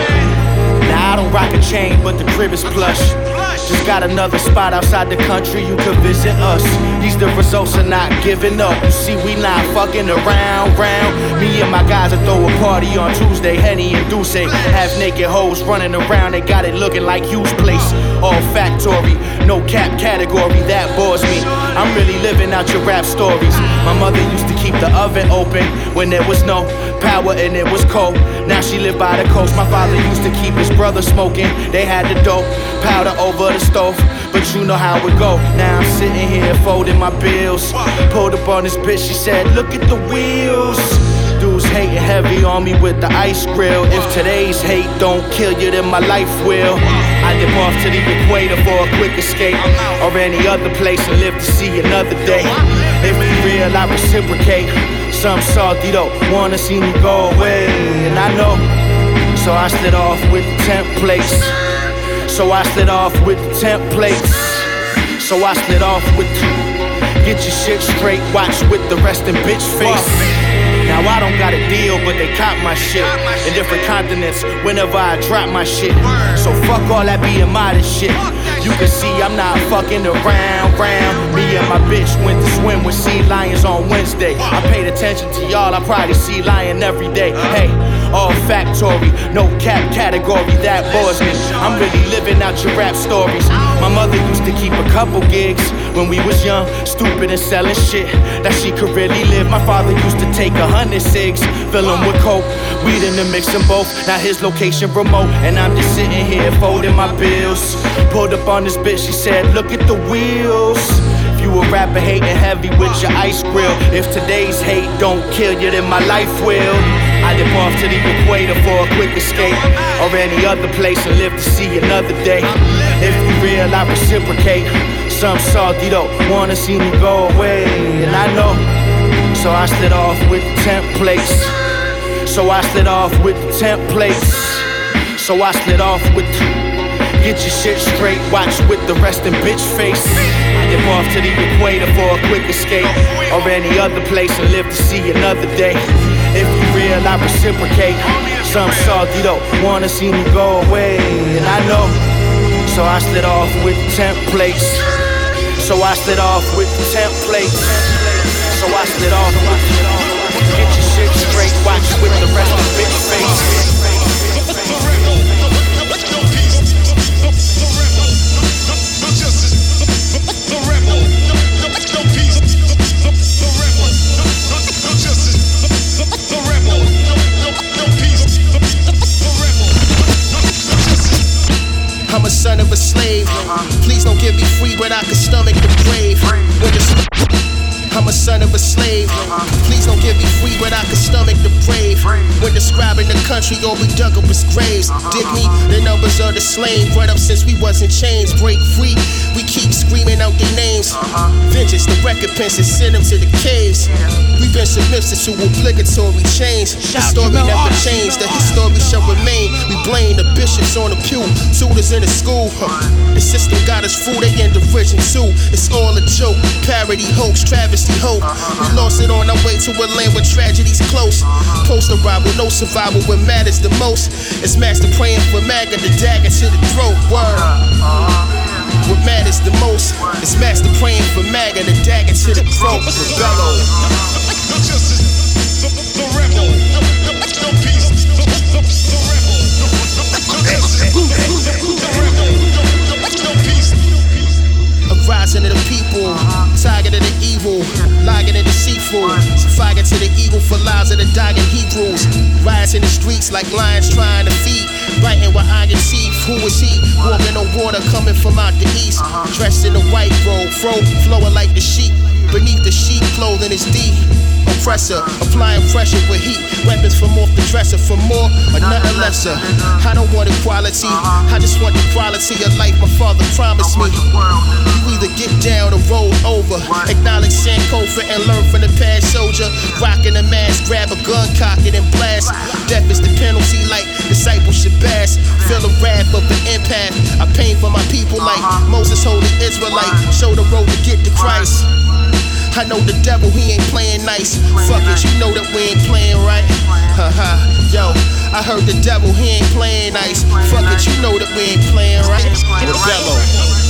Now I don't rock a chain, but the crib is plush. Just got another spot outside the country, you could visit us. These the results are not giving up. You see, we not fucking around, round. Me and my guys will throw a party on Tuesday, Henny and Duce. Half naked hoes running around, they got it looking like Hughes Place. All factory, no cap category, that bores me. I'm really living out your rap stories. My mother used to keep the oven open when there was no power and it was cold. Now she live by the coast. My father used to keep his brother smoking. They had the dope, powder over the stove. But you know how it go. Now I'm sitting here folding my bills. Pulled up on this bitch, she said, Look at the wheels. Dudes hating heavy on me with the ice grill. If today's hate don't kill you, then my life will. I dip off to the equator for a quick escape, or any other place and live to see another day. If you real, I reciprocate. Some salty don't wanna see me go away, and I know. So I slid off with the templates. So I slid off with the templates. So I slid off with the, Get your shit straight, watch with the resting bitch face. Now I don't got a deal, but they cop my shit in different continents whenever I drop my shit. So fuck all that being modest shit. You can see I'm not fucking around, round. Me and my bitch went to swim with sea lions on Wednesday. I paid attention to y'all, I probably see lion every day. Hey, all factory, no cap category, that bores me. I'm really living out your rap stories. My mother used to keep a couple gigs when we was young, stupid and selling shit that she could really live. My father used to take a hundred cigs, fill 'em with coke, weed in the mix 'em both. Now his location remote, and I'm just sitting here folding my bills. Pulled up on this bitch, she said, Look at the wheels. If you a rapper hating heavy with your ice grill, if today's hate don't kill you, then my life will. I dip off to the equator for a quick escape, or any other place and live to see another day. If you real, I reciprocate. Some salty don't wanna see me go away, and I know. So I slid off with the templates. So I slid off with the templates. So I slid off with The Get your shit straight, watch with the resting bitch face. Dip off to the equator for a quick escape, or any other place and live to see another day. If you real, I reciprocate. Some salty don't wanna see me go away, and I know. So I slid off with templates. So I slid off with templates. So I slid off with Get your shit straight, watch with the resting bitch face. I'm a son of a slave. Please don't give me free, when I can stomach the grave. I'm a son of a slave. Please don't give me free when I can stomach the brave. When describing the country, all we dug up was graves. Dig me, the numbers of the slain. Brought up since we wasn't chains. Break free, we keep screaming out their names. Vengeance, the recompense, and send them to the caves. We've been submissive to obligatory change. The story never changed, the history shall remain. We blame the bishops on the pew, tutors in the school. Huh. The system got us fooled, they in derision too. It's all a joke, parody, hoax, hope. We lost it on our way to a land where tragedy's close. Post arrival, no survival, what matters the most. It's master praying for MAGA, the dagger to the throat. Word. What matters the most is master praying for MAGA, the dagger to the throat. Rebello. Rising of the people, target of the evil, lying and deceitful. Fire to the eagle for lives of the dying Hebrews. Rise in the streets like lions trying to feed, biting with iron teeth. Who is he? Walking on water coming from out the east, dressed in a white robe, fro flowing like the sheep. Beneath the sheep clothing is deep oppressor. Applying pressure with heat, weapons from off the dresser for more or nothing lesser. I don't want equality, I just want the quality of life my father promised me. You either get down or roll over. Acknowledge Sankofa and learn from the past soldier. Rocking a mask, grab a gun, cock it and blast. Death is the penalty, like discipleship bass. Feel the wrath of the empath. I pain for my people like Moses holding Israelite. Show the road to get to Christ. I know the devil, he ain't playing nice. Fuck it, you know that we ain't playing right. Haha, yo, I heard the devil, he ain't playing nice. Fuck it, you know that we ain't playing right. Rebello. Now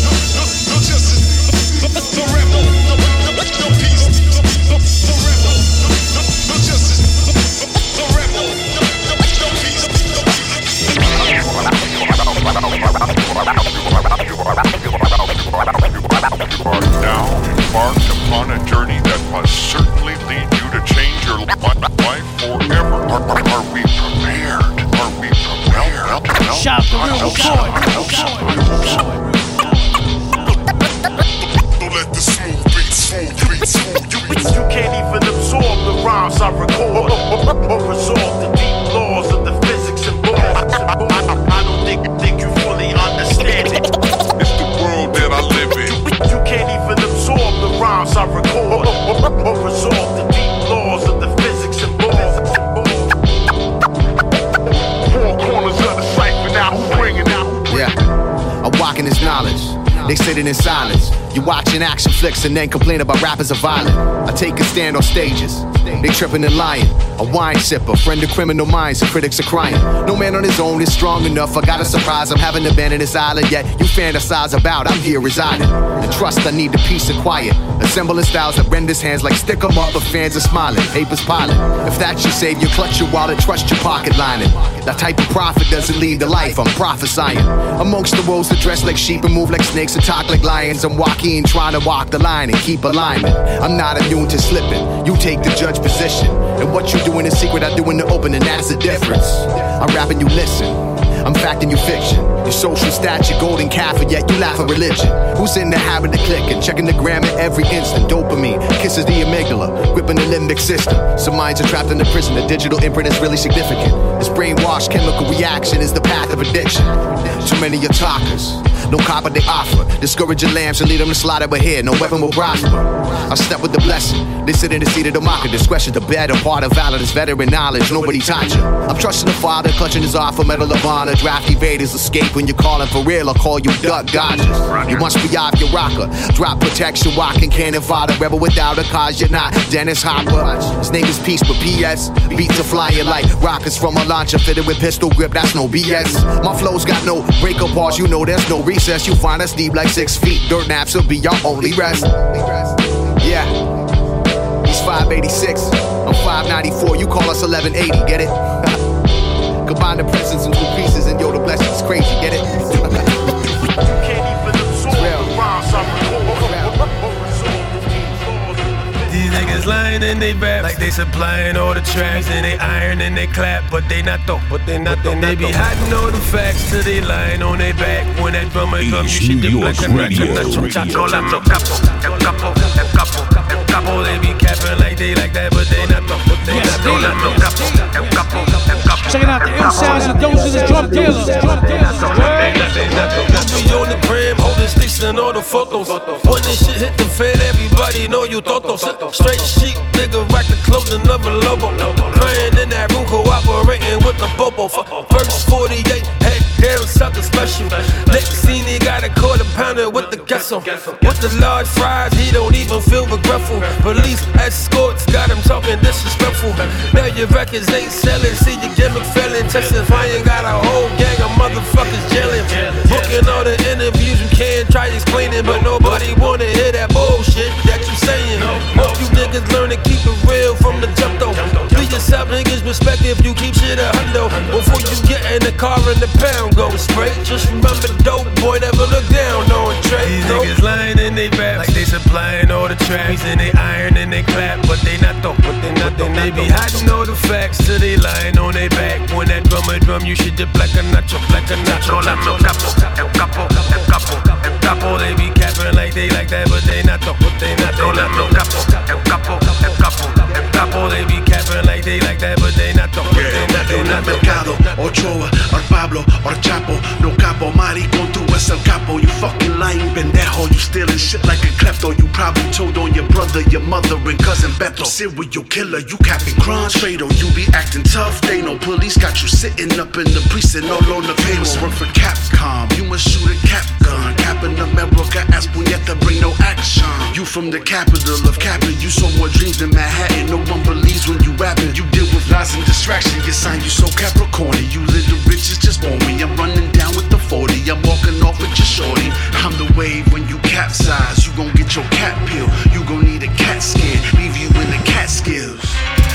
and then complain about rappers are violent. I take a stand on stages. They tripping and lying. A wine sipper, friend of criminal minds, and critics are crying. No man on his own is strong enough. I got a surprise. I'm having abandoned this island, yet you fantasize about. I'm here residing. And trust I need the peace and quiet. Assembling styles that rend his hands like stick 'em up, but fans are smiling. Papers piling. If that's your savior, clutch your wallet, trust your pocket lining. That type of prophet doesn't lead the life I'm prophesying. Amongst the wolves that dress like sheep and move like snakes and talk like lions, I'm walking, trying to walk the line and keep alignment. I'm not immune to slipping. You take the judge position. And what you do in the secret, I do in the open, and that's the difference. I'm rapping, you listen. I'm facting you fiction. Your social stature, golden calf, and yet you laugh at religion. Who's in the habit of clicking, checking the gram at every instant? Dopamine kisses the amygdala, gripping the limbic system. Some minds are trapped in the prison. The digital imprint is really significant. This brainwashed chemical reaction is the path of addiction. Too many are talkers. No copper they offer. Discourage your lambs and lead them to slaughter but here. No weapon will prosper. I step with the blessing. They sit in the seat of the market. Discretion the better part of valor. This veteran knowledge. Nobody taught you. I'm trusting the father, clutching his offer. Medal of honor. Draft evaders escape when you're calling for real. I'll call you duck dodgers. You must be off your rocker. Drop protection, walking cannon fodder. Rebel without a cause. You're not Dennis Hopper. His name is Peace, but P.S. Beats are flying like rockets from a launcher fitted with pistol grip. That's no BS. My flow's got no breakup pause. You know there's no recess. You find us deep like six feet. Dirt naps will be your only rest. Yeah. He's 586. I'm 594. You call us 1180. Get it? *laughs* Combine the presents into pieces and yo, the blessings crazy. Get it? Niggas lying and they rap like they supplying all the tracks and they iron and they clap, but they not though, but they not though. They be hiding all the facts till they lying on their back. When that drummer come, you should dip like a rat. Chola, no capo, el capo de mi capo, like they like that, but they not no, they yes, not no, not no, capo, el capo, el capo. Checking out the ill sounds and those is drum dealers, drug dealers. We on the gram, holding sticks and all the photos. When this shit hit the fan, everybody know you thought those. Straight sheep, nigga, rock the clothes another lobo. Playing in that room, cooperating with the bobo. First 48 down, something special. He got a quarter pounder with the queso. With the large fries, he don't even feel regretful. Police escorts got him talking disrespectful. Now your records ain't selling, see your gimmick failing. Testifying, got a whole gang of motherfuckers jailing. Booking all the interviews you can, try explaining, but nobody wanna hear that bullshit that you saying. Hope you niggas learn to keep it real from the jump though. Be yourself, niggas respect if you keep shit a hundo. Before you get in the car and the pound go straight. Just remember, dope boy never look down on Trey. These niggas lying in they rap like they supplying all the tracks and they iron and they clap, but they not though. But they not though. They be hiding all the facts till they lying on their back. When that drummer drum, you should dip like a nacho, like a nacho. La el capo, el capo, el capo, el capo. They be capping like they like that, but they not though. But they not el capo, Ochoa, or Pablo, or Chapo, no capo, maricón, tú es el capo. You fucking lying pendejo, you stealing shit like a klepto. You probably told on your brother, your mother, and cousin Beto. Serial killer, you capping crimes, Fredo. You be acting tough, they know police got you sitting up in the precinct all on the payroll. Work for Capcom, you must shoot a cap gun. Capping America, ass puñeta, bring no action. You from the capital of capping, you saw more dreams than Manhattan. No one believes when you rapping. You deal with lies and distraction, your sign you so Capricorn. You little riches, just want me. I'm running down with the 40. I'm walking off with your shorty. I'm the wave when you capsize. You gon' get your cat pill. You gon' need a cat skin. Leave you in the cat skills.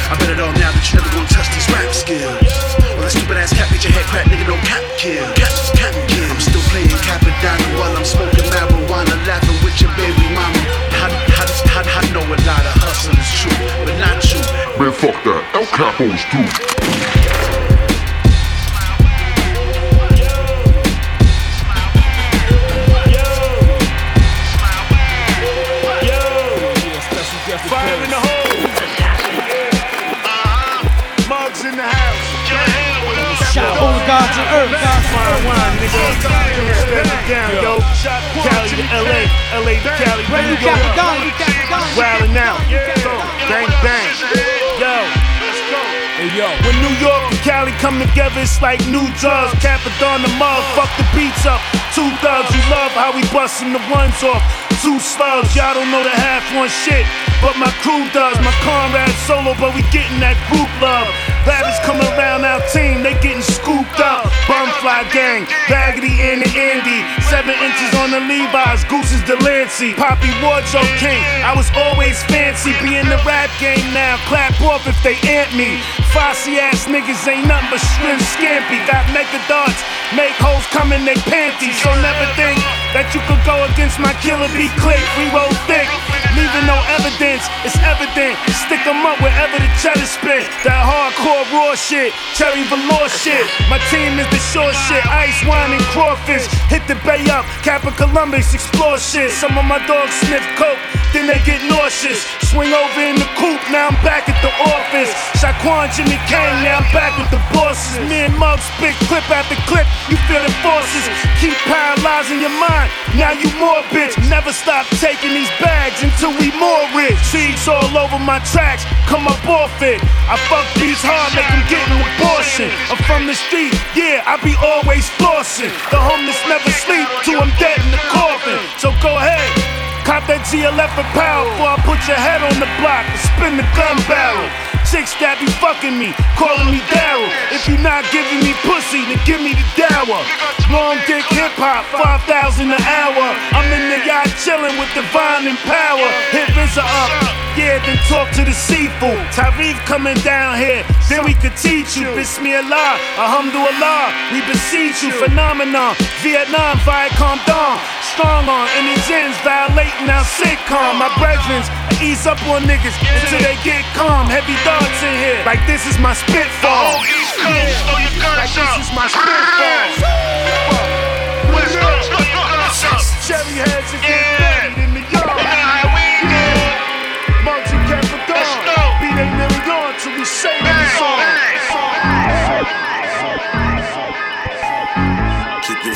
I bet it all now that you never gon' touch these rap skills. Well, that stupid ass cat get your head cracked, nigga, no cap kill. Cap, cap kill. I'm still playing Cappadonna while I'm smoking marijuana, laughing with your baby mama. I, I, I, I know a lot of hustle is true, but not you. Man, fuck that. El Capo's too. Gods on earth. Fine wine, nigga. It down, yo. Cali to LA, LA to Cali to New York. Wildin' out. Bang, bang. Yo. Hey, yo. When New York and Cali come together, it's like new drugs. Capadon the mug, fuck the beats up. Two thugs, you love how we bustin' the ones off. Two slugs, y'all don't know the half one shit. But my crew does, my comrades solo, but we gettin' that group love. Lavish coming around our team, they getting scooped up. Bumfly gang, Baggedy in the Indy. Seven inches on the Levi's, Goose is Delancey. Poppy Wardrobe King, I was always fancy. Be in the rap game now, clap off if they ant me. Fossy ass niggas ain't nothing but shrimp scampy. Got mega darts, make hoes come in they panties. So never think that you could go against my killer be click. We roll thick, leaving no evidence. It's evident. Stick 'em up wherever the cheddar spit. That hardcore raw shit, cherry velour shit. My team is the short shit. Ice wine and crawfish. Hit the bay up, Kappa Columbus, explore shit. Some of my dogs sniff coke, then they get nauseous. Swing over in the coop, now I'm back at the office. Shaquan Jimmy Kane, now I'm back with the bosses. Me and Mug spit clip after clip, you feel the forces. Keep paralyzing your mind, now you more bitch. Never stop taking these bags until we more rich. Seeds all over my tracks, come up off it. I fuck these hard, make them get an abortion. I'm from the street, yeah, I be always flossing. The homeless never sleep till I'm dead in the coffin. So go ahead. Cop that GLF a pound before I put your head on the block and spin the gun barrel. Chicks that be fucking me, calling me Daryl. If you not giving me pussy, then give me the dower. Long dick hip hop, 5,000 an hour. I'm in the yacht chilling with divine and power. Hit RZA up, yeah, then talk to the seafood. Tarif coming down here, then we could teach you. Bismillah, Alhamdulillah, we beseech you. Phenomenon, Vietnam, Viacom Dawn. Strong on, and these ends violating our sitcom. My brethren, ease up on niggas until they get calm. Heavy in here, like this is my spitfall. East Coast, throw your guns Like up. this is my spitfall. West Coast, throw your guns up. Cherry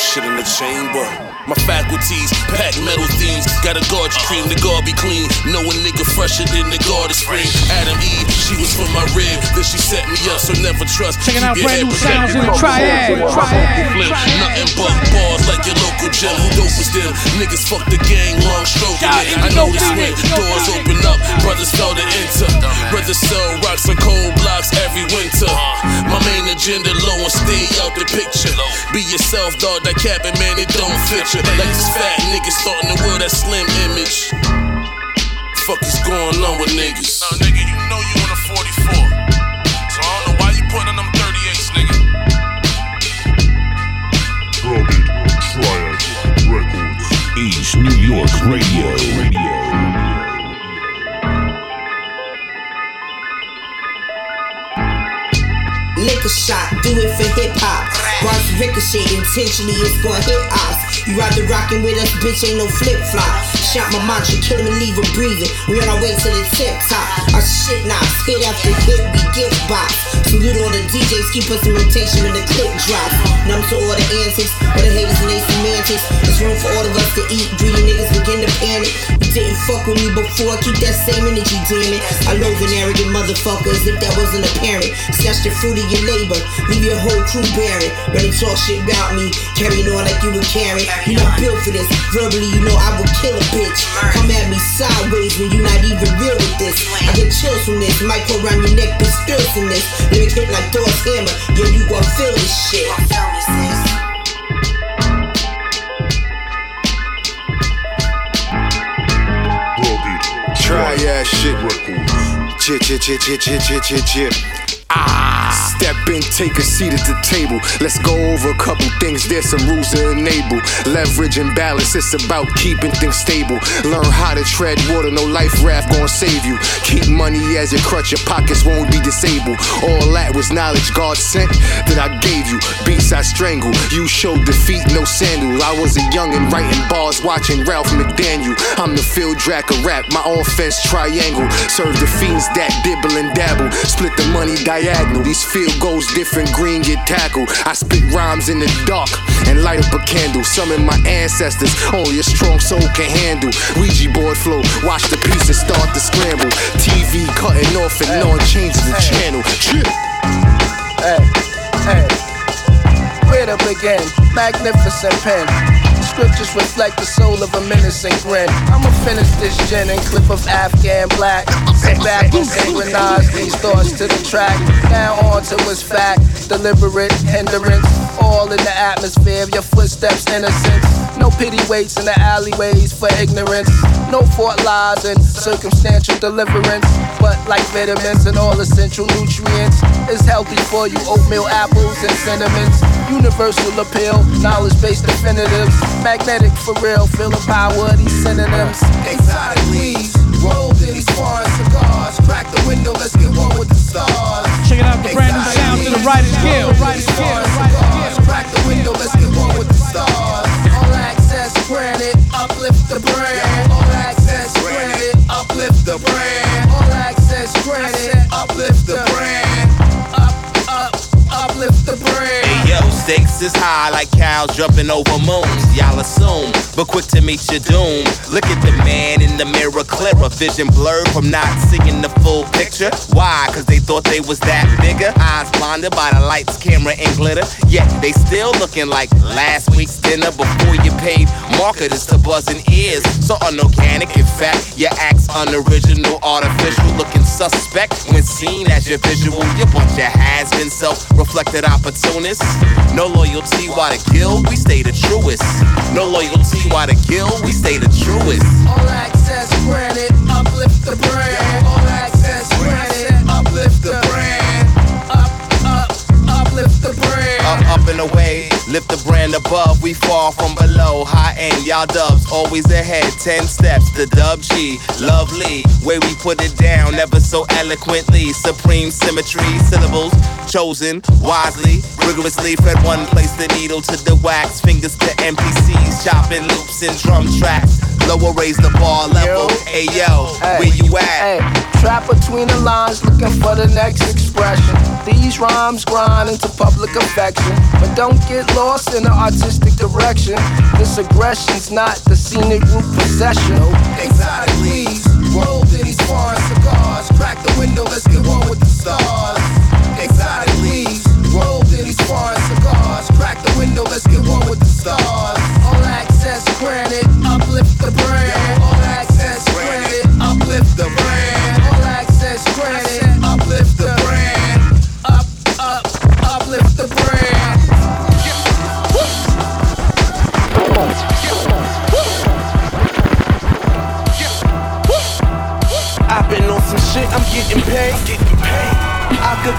shit in the chamber. My faculties pack metal themes. Got a guard cream, the guard be clean. Know a nigga fresher than the garden spring. Adam Eve, she was from my rib, then she set me up, so never trust. Checking out Keep your brand head new sounds in the protected. triad. Triad. Flip, Nothing but bars like your local gym. Who dope was them? Niggas fuck the gang, long stroking it. I know this when doors open up, brothers fell to enter. Brothers sell rocks and cold blocks every winter. Uh-huh. My main agenda low and stay out the picture. Be yourself, dog. That cabin man, it don't fit you. Like this fat niggas starting the world that slim image. Fuck is going on with niggas? Now, nigga, you know you in a 44. So I don't know why you putting on them 38s, nigga. Brody Triad Records. East New York Radio. Liquor shot, do it for hip hop. Bars ricochet, intentionally it's gonna hit us. You either rockin' with us, bitch, ain't no flip flop. Shot my mantra, kill him and leave him breathing. We on our way to the tip top. Our shit knocks, hit after hit, we gift box. Salute all the DJs, keep us in rotation when the clip drops. Numb to all the antics, all the haters and they semantics. There's room for all of us to eat. Greedy niggas begin to panic. You didn't fuck with me before, keep that same energy, damn it. I loathe an arrogant motherfuckers if that wasn't apparent. Snatch the fruit of your labor, leave your whole crew barren. When they talk shit about me, carrying on like you were carrying. You not built for this. Verbally, you know I will kill a bitch. Come at me sideways when you not even real with this. I get chills from this. Might go around your neck, but still from this. Lyric hit like Thor's hammer. Yeah, you gon' feel this shit. Triad shit. Chit, chit, chit, chit, chit, chit, chit, chit. Step in, take a seat at the table. Let's go over a couple things. There's some rules to enable leverage and balance. It's about keeping things stable. Learn how to tread water. No life raft gonna save you. Keep money as your crutch. Your pockets won't be disabled. All that was knowledge God sent that I gave you. Beats I strangle. You showed defeat, no sandals. I was a youngin' writing bars, watching Ralph McDaniel. I'm the field Drack of rap. My offense triangle. Serve the fiends that. Split the money diagonal. These field goals different, green get tackled. I spit rhymes in the dark and light up a candle. Summon my ancestors, only a strong soul can handle. Ouija board flow, watch the pieces start to scramble. TV cutting off and on changes the channel. Chip. Hey, hey, where to begin? Magnificent pen. Scriptures reflect the soul of a menacing grin. I'ma finish this gin and clip of Afghan black. Sit back and synchronize these thoughts to the track. Now on to its fact. Deliberate hindrance. All in the atmosphere of your footsteps, innocence. No pity waits in the alleyways for ignorance. No fort lies in circumstantial deliverance. But like vitamins and all essential nutrients, it's healthy for you. Oatmeal apples and cinnamons. Universal appeal, knowledge based definitives. Magnetic for real, feel the power of these synonyms. Exotic weeds, rolled in these foreign cigars. Crack the window, let's get one with the stars. Checking out the brand new sound to the Writers Guild. Crack the window, let's get one with the stars. Access uplift the brand. Stakes is high like cows jumping over moons. Y'all assume, but quick to meet your doom. Look at the man in the mirror, clearer vision blurred from not seeing the full picture. Why? Cause they thought they was that bigger. Eyes blinded by the lights, camera, and glitter. Yet they still looking like last week's dinner before you paid marketers to buzzing ears. So unorganic, in fact, your act's unoriginal, artificial, looking suspect when seen as your visual. Your bunch of has been self-reflected opportunists. No loyalty, why to kill? We stay the truest. No loyalty, why to kill? We stay the truest. All access granted, uplift the brand. All access Away, lift the brand above. We fall from below, high end. Y'all dubs always ahead, ten steps. The dub G, lovely. Way we put it down, never so eloquently. Supreme symmetry, syllables chosen wisely. Rigorously fed one place the needle to the wax. Fingers to MPCs, chopping loops and drum tracks. Lower raise the bar level. Hey yo, where you at? Hey, trap between the lines, looking for the next expression. These rhymes grind into public affection, but don't get lost in the artistic direction. This aggression's not the scenic route possession. Exotic weeds, rolled in these foreign cigars. Crack the window, let's get one with the stars. Exotic weeds, rolled in these foreign cigars. Crack the window, let's get one with the stars.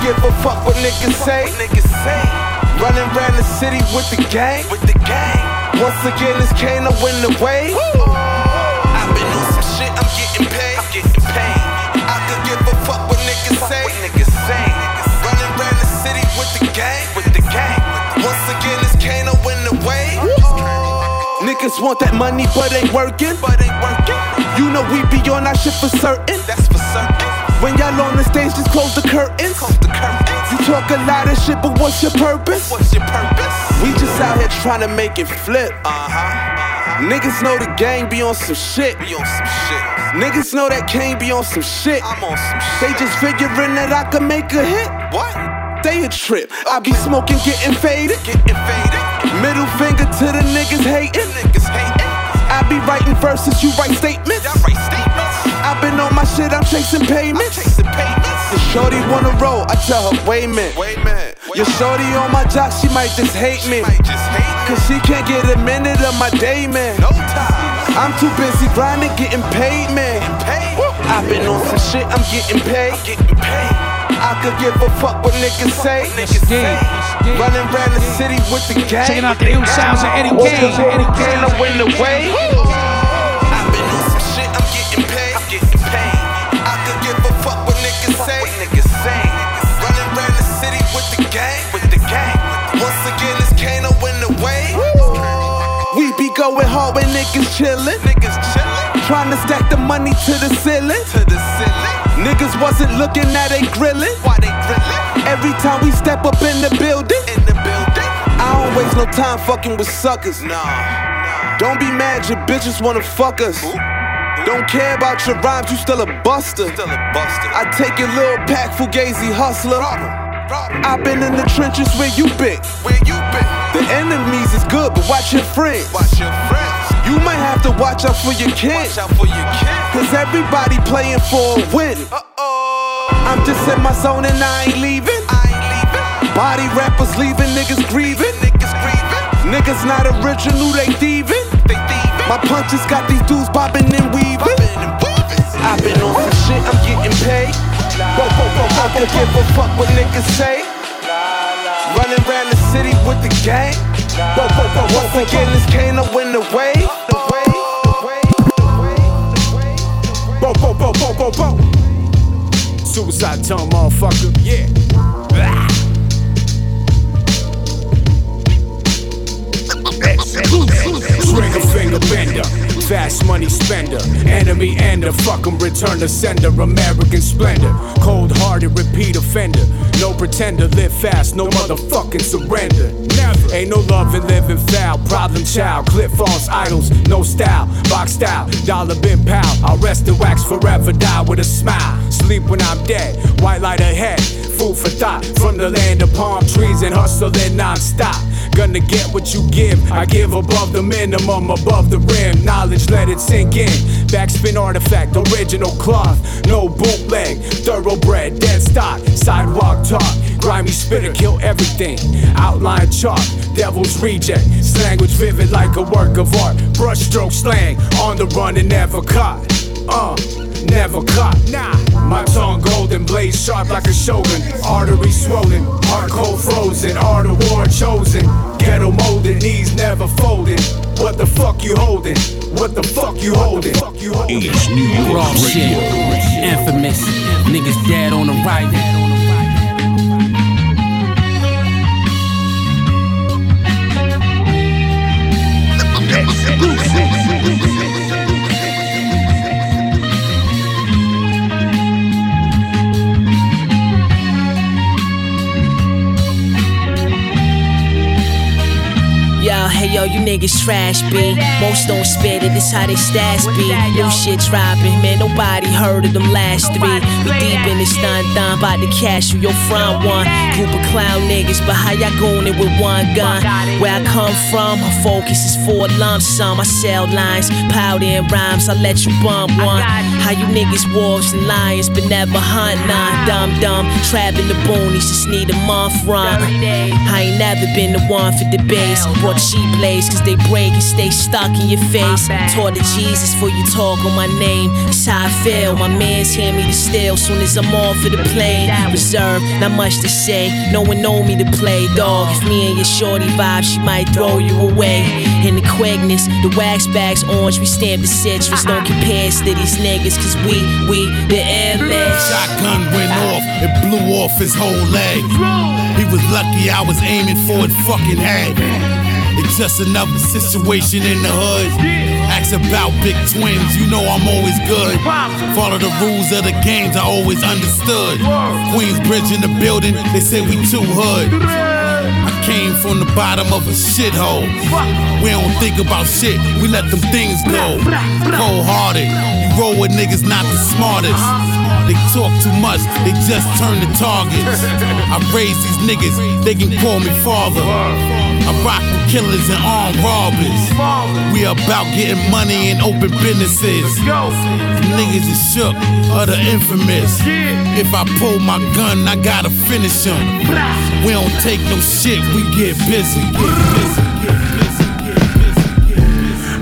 Give a fuck what niggas say. Running around the city with the gang. Once again, it's Kaino in the way. I've been on some shit, I'm getting paid. I could give a fuck what niggas say. Running around the city with the gang. Once again, it's Kaino in the way. Niggas want that money, but ain't working. You know we be on our shit for certain. That's for certain. When y'all on the stage, just close the curtains. You talk a lot of shit, but what's your purpose? What's your purpose? We just out here trying to make it flip. Uh huh. Niggas know the gang be on some shit. Be on some shit. Niggas know that Kaine be on some shit. I'm on some shit. They just figuring that I can make a hit. What? They a trip. I be smoking, getting faded. Getting faded. Middle finger to the niggas hating. Niggas hating. I be writing verses, you write statements. I write statements. I been on my shit, I'm chasing payments. Shorty wanna roll, I tell her, wait a minute. Wait a minute. Your shorty on my jock, she might just hate me. Cause she can't get a minute of my day, man. No time. I'm too busy grinding, getting paid, man. I've been on some shit, I'm getting paid. I could give a fuck what niggas say. Running around the city with the gang. Checking out the ill sounds of Eddie Kaine. Eddie Kaine, I win hard when niggas chillin'. Trying to stack the money to the ceiling. Niggas wasn't looking at they grillin'. Why they grillin'? Every time we step up in the building. In the building. I don't waste no time fucking with suckers. Nah. Don't be mad, your bitches wanna fuck us. Don't care about your rhymes, you still a buster. Still a buster. I take your little pack, fugazi hustler. I've been in the trenches where you been. Where you been? The enemies is good, but watch your friends. Watch your friends. You might have to watch out for your kids. Watch out for your kids. Cause everybody playing for a win. Uh-oh. I'm just in my zone and I ain't leaving. I ain't leaving. Body rappers leaving, niggas grieving. Niggas grieving. Niggas not original, they thieving. They thieving. My punches got these dudes bobbing and weaving. Bobbing and weaving. I've been on some shit, I'm getting paid. I could give a fuck what niggas say. Running around the city with the gang. Once again, this Kaino in the way. Bo, bo, bo, bo, bo, bo. Suicide tone, motherfucker. Yeah. Ah. Trigger finger bender, fast money spender, enemy ender, fuck 'em, return to sender, American splendor, cold hearted repeat offender, no pretender, live fast, no motherfucking surrender. Never. Ain't no love in living foul, problem child, clip false idols, no style, box style, dollar bin pal, I'll rest in wax forever, die with a smile, sleep when I'm dead, white light ahead, food for thought, from the land of palm trees and hustling non-stop. Gonna get what you give. I give above the minimum, above the rim. Knowledge, let it sink in. Backspin artifact, original cloth. No bootleg, thoroughbred, dead stock. Sidewalk talk, grimy spitter, kill everything. Outline chalk, devil's reject. Language vivid like a work of art. Brushstroke slang, on the run and never caught. Uh, never caught. Nah. My tongue golden, blade sharp like a shogun. Artery swollen, heart cold frozen. Art of war chosen. Ghetto molded, knees never folded. What the fuck you holding? What the fuck you holding? East New York Raw shit. Infamous. Niggas dead on the right. Hey yo, you niggas trash, B. Most don't spit it, this how they stats be. New shit dropping, man, nobody heard of them last three. We deep in this dun dun, about to cash you your front one. Group of clown niggas, but how y'all going it with one gun? Where I come from, my focus is for a lump sum. I sell lines, powder and rhymes, I let you bump one. How you niggas wolves and lions, but never hunt none. Dumb dumb, trapping the boonies, just need a month run. I ain't never been the one for debates. Brought blades, cause they break and stay stuck in your face. Taught to Jesus for you talk on my name. That's how I feel. My mans hear me to steal soon as I'm off for the plane. Reserve, not much to say. No one know me to play dog. If me and your shorty vibe, she might throw you away. In the quickness, the wax bags orange, we stamp the citrus. Don't uh-uh. compare us to these niggas, cause we, we, the illest. Shotgun went off, it blew off his whole leg. He was lucky I was aiming for his fucking head. It's just another situation in the hood. Ask about big twins, you know I'm always good. Follow the rules of the games, I always understood. Queensbridge in the building, they say we too hood. I came from the bottom of a shithole. We don't think about shit, we let them things go. Cold hearted, you roll with niggas not the smartest. They talk too much, they just turn the targets. I raise these niggas, they can call me father. I rock with killers and armed robbers. We about getting money and open businesses. The niggas is shook, the infamous. If I pull my gun, I gotta finish him. We don't take no shit, we get busy. Get busy.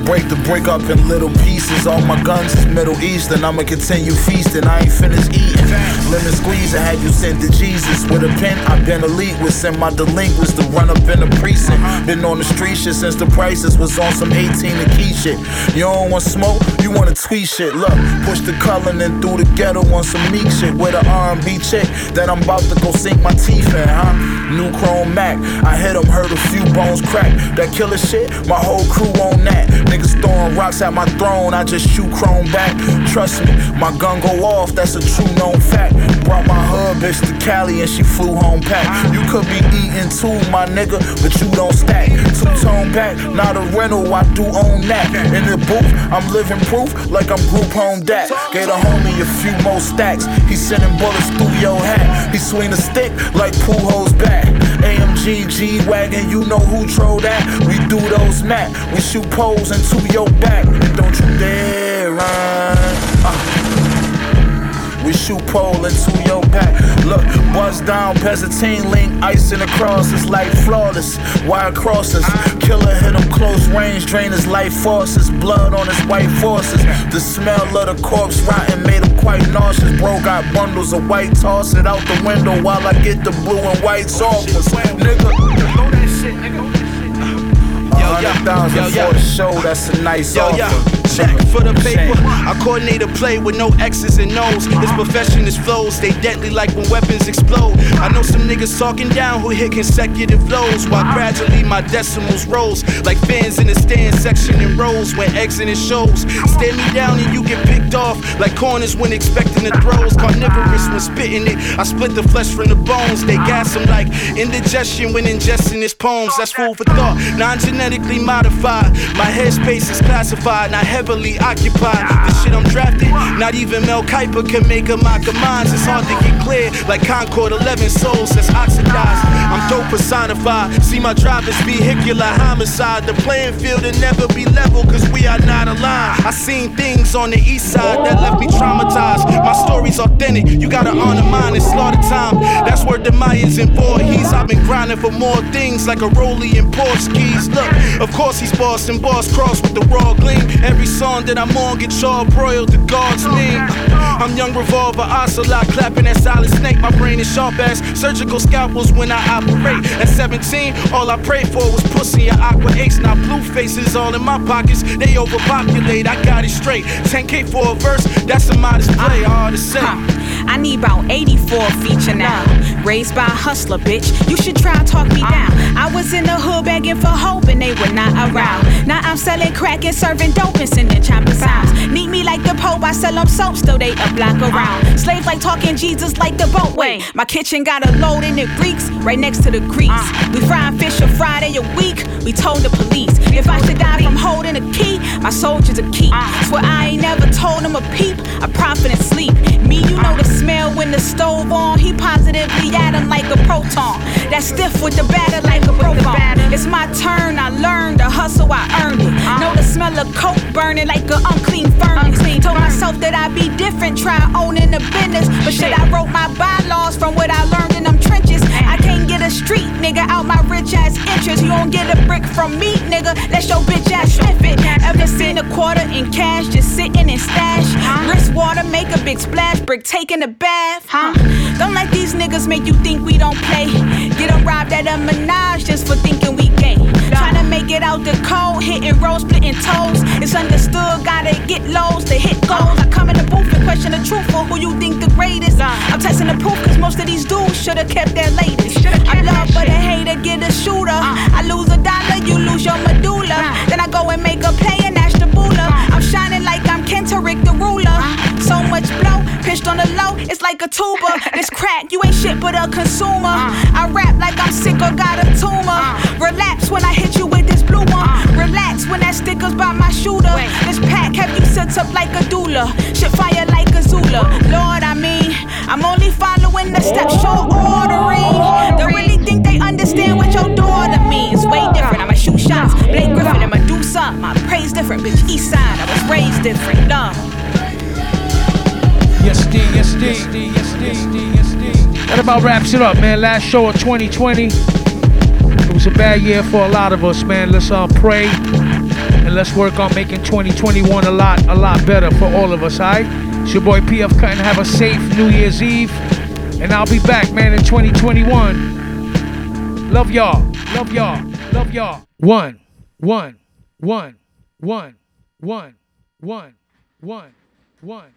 Break the break up in little pieces. All my guns is Middle Eastern. I'ma continue feasting. I ain't finished eating. Lemon squeeze, I had you sent to Jesus. With a pen, I've been elite. With send my delinquents to run up in the precinct. Been on the street shit since the prices was on some 18 and key shit. You don't want smoke, you wanna tweet shit. Look, push the color and through the ghetto on some meek shit. With an R&B chick that I'm about to go sink my teeth in, huh? New Chrome Mac, I hit him, heard a few bones crack. That killer shit, my whole crew on that. Niggas throwing rocks at my throne, I just shoot chrome back. Trust me, my gun go off, that's a true known fact. Brought my hood bitch to Cali and she flew home packed. You could be eating too, my nigga, but you don't stack. Two tone back, not a rental, I do own that. In the booth, I'm living proof like I'm group home dat. Gave a homie a few more stacks. He sending bullets through your hat. He swing a stick like pool hose back. AMG G Wagon, you know who drove that. We do those mat. We shoot poles into your back. And Don't you dare run. Uh. We shoot pole into your back. Look, buzz down, Pesatine link, ice icing across. It's like flawless. Wire crosses. Killer hit him close range, drain his life forces. Blood on his white forces. The smell of the corpse rotten made him quite nauseous. Bro got bundles of white, toss it out the window while I get the blue and whites off. Nigga. Shit, nigga. Hundred thousand for the show, that's a nice Yo, offer. yo, check for the paper. I coordinate a play with no X's and O's. This profession is flows, stay deadly like when weapons explode. I know some niggas talking down who hit consecutive lows while gradually my decimals rose. Like fans in the stand section in rows when exiting shows. Stare me down and you get picked off like corners when expecting the throws. Carnivorous when spitting it. I split the flesh from the bones. They gas them like indigestion when ingesting his poems. That's food for thought. Non genetically modified. My headspace is classified, not heavily occupied. The shit I'm drafting, not even Mel Kiper can make a mock of mine. It's hard to get clear, like Concord 11 soles that's oxidized. I'm dope personified. See my drive driver's vehicular homicide. The playing field will never be level, cause we are not aligned. I seen things on the east side that left me traumatized. My story's authentic, you gotta honor mine and slaughter time. That's where the Mayans and Voorhees. I've been grinding for more things like a Rollie and Portuguese. Look, of course he's boss and boss cross with the raw gleam. Every song that I'm on get y'all broiled, the gods mean. I'm young revolver, ocelot, clapping that solid snake. My brain is sharp as surgical scalpels when I operate. At 17, all I prayed for was pussy and aqua ace. Now blue faces all in my pockets, they overpopulate. I got it straight. 10k for a verse, that's a modest play, uh-huh. hard to say. I need about 84 feature now. Raised by a hustler, bitch. You should try to talk me uh-huh. down. I was in the hood begging for hope and they were not around. Now I'm selling crack and serving dope and sending chopper sounds. Need me like the Pope, I sell them soap, still they a block around. Slaves like talking Jesus like the boatway. My kitchen got a load in it Greeks, right next to the grease. Uh. We frying fish a Friday a week, we told the police. If I should die from holding a key, my soldiers a keep. Uh. Swear I ain't never told them a peep, I profit and sleep. Me, you know uh. When the stove on. He positively atom like a proton. That stiff with the batter like a proton. It's my turn, I learned the hustle, I earned it. Know the smell of coke burning like an unclean furnace. Told myself that I'd be different, try owning the business. But shit, I wrote my bylaws from what I learned in them trenches. Street nigga out my rich ass interest. You don't get a brick from me, nigga. Let your bitch ass sniff it. Ever seen a quarter in cash just sitting in stash? Wrist water, make a big splash, brick taking a bath, huh? Don't let these niggas make you think we don't play. Get them robbed at a menage just for thinking we gay. Tryna make it out the cold, hitting rows, splitting toes. It's understood, gotta get lows to hit goals. I come in the booth and question the truth for who you think the greatest. I'm testing the proof, cause most of these dudes should've kept their latest. I love, but a hater get a shooter. I lose a dollar, you lose your medulla. Then I go and make a play and dash the booler. I'm shining like I'm Kenterick the ruler. So much pitched on the low, it's like a tuba. *laughs* This crack, you ain't shit but a consumer. Uh. I rap like I'm sick or got a tumor. Uh. Relapse when I hit you with this blue one. Uh. Relax when that sticker's by my shooter. This pack have you set up like a doula. Shit fire like a Zula. Lord, I mean, I'm only following the steps you're ordering. Don't really think they understand what your daughter means. Way different, I'ma shoot shots. Blake Griffin, I'ma do something. My praise different, bitch. East side, I was raised different. Love. Yes, D, yes, D, yes, D, yes, D, yes, D. That about wraps it up, man. Last show of 2020. It was a bad year for a lot of us, man. Let's uh, pray and let's work on making 2021 a lot, a lot better for all of us, alright? It's your boy PF Cuttin. Have a safe New Year's Eve. And I'll be back, man, in 2021. Love y'all. Love y'all. Love y'all. One, one, one, one, one, one, one, one.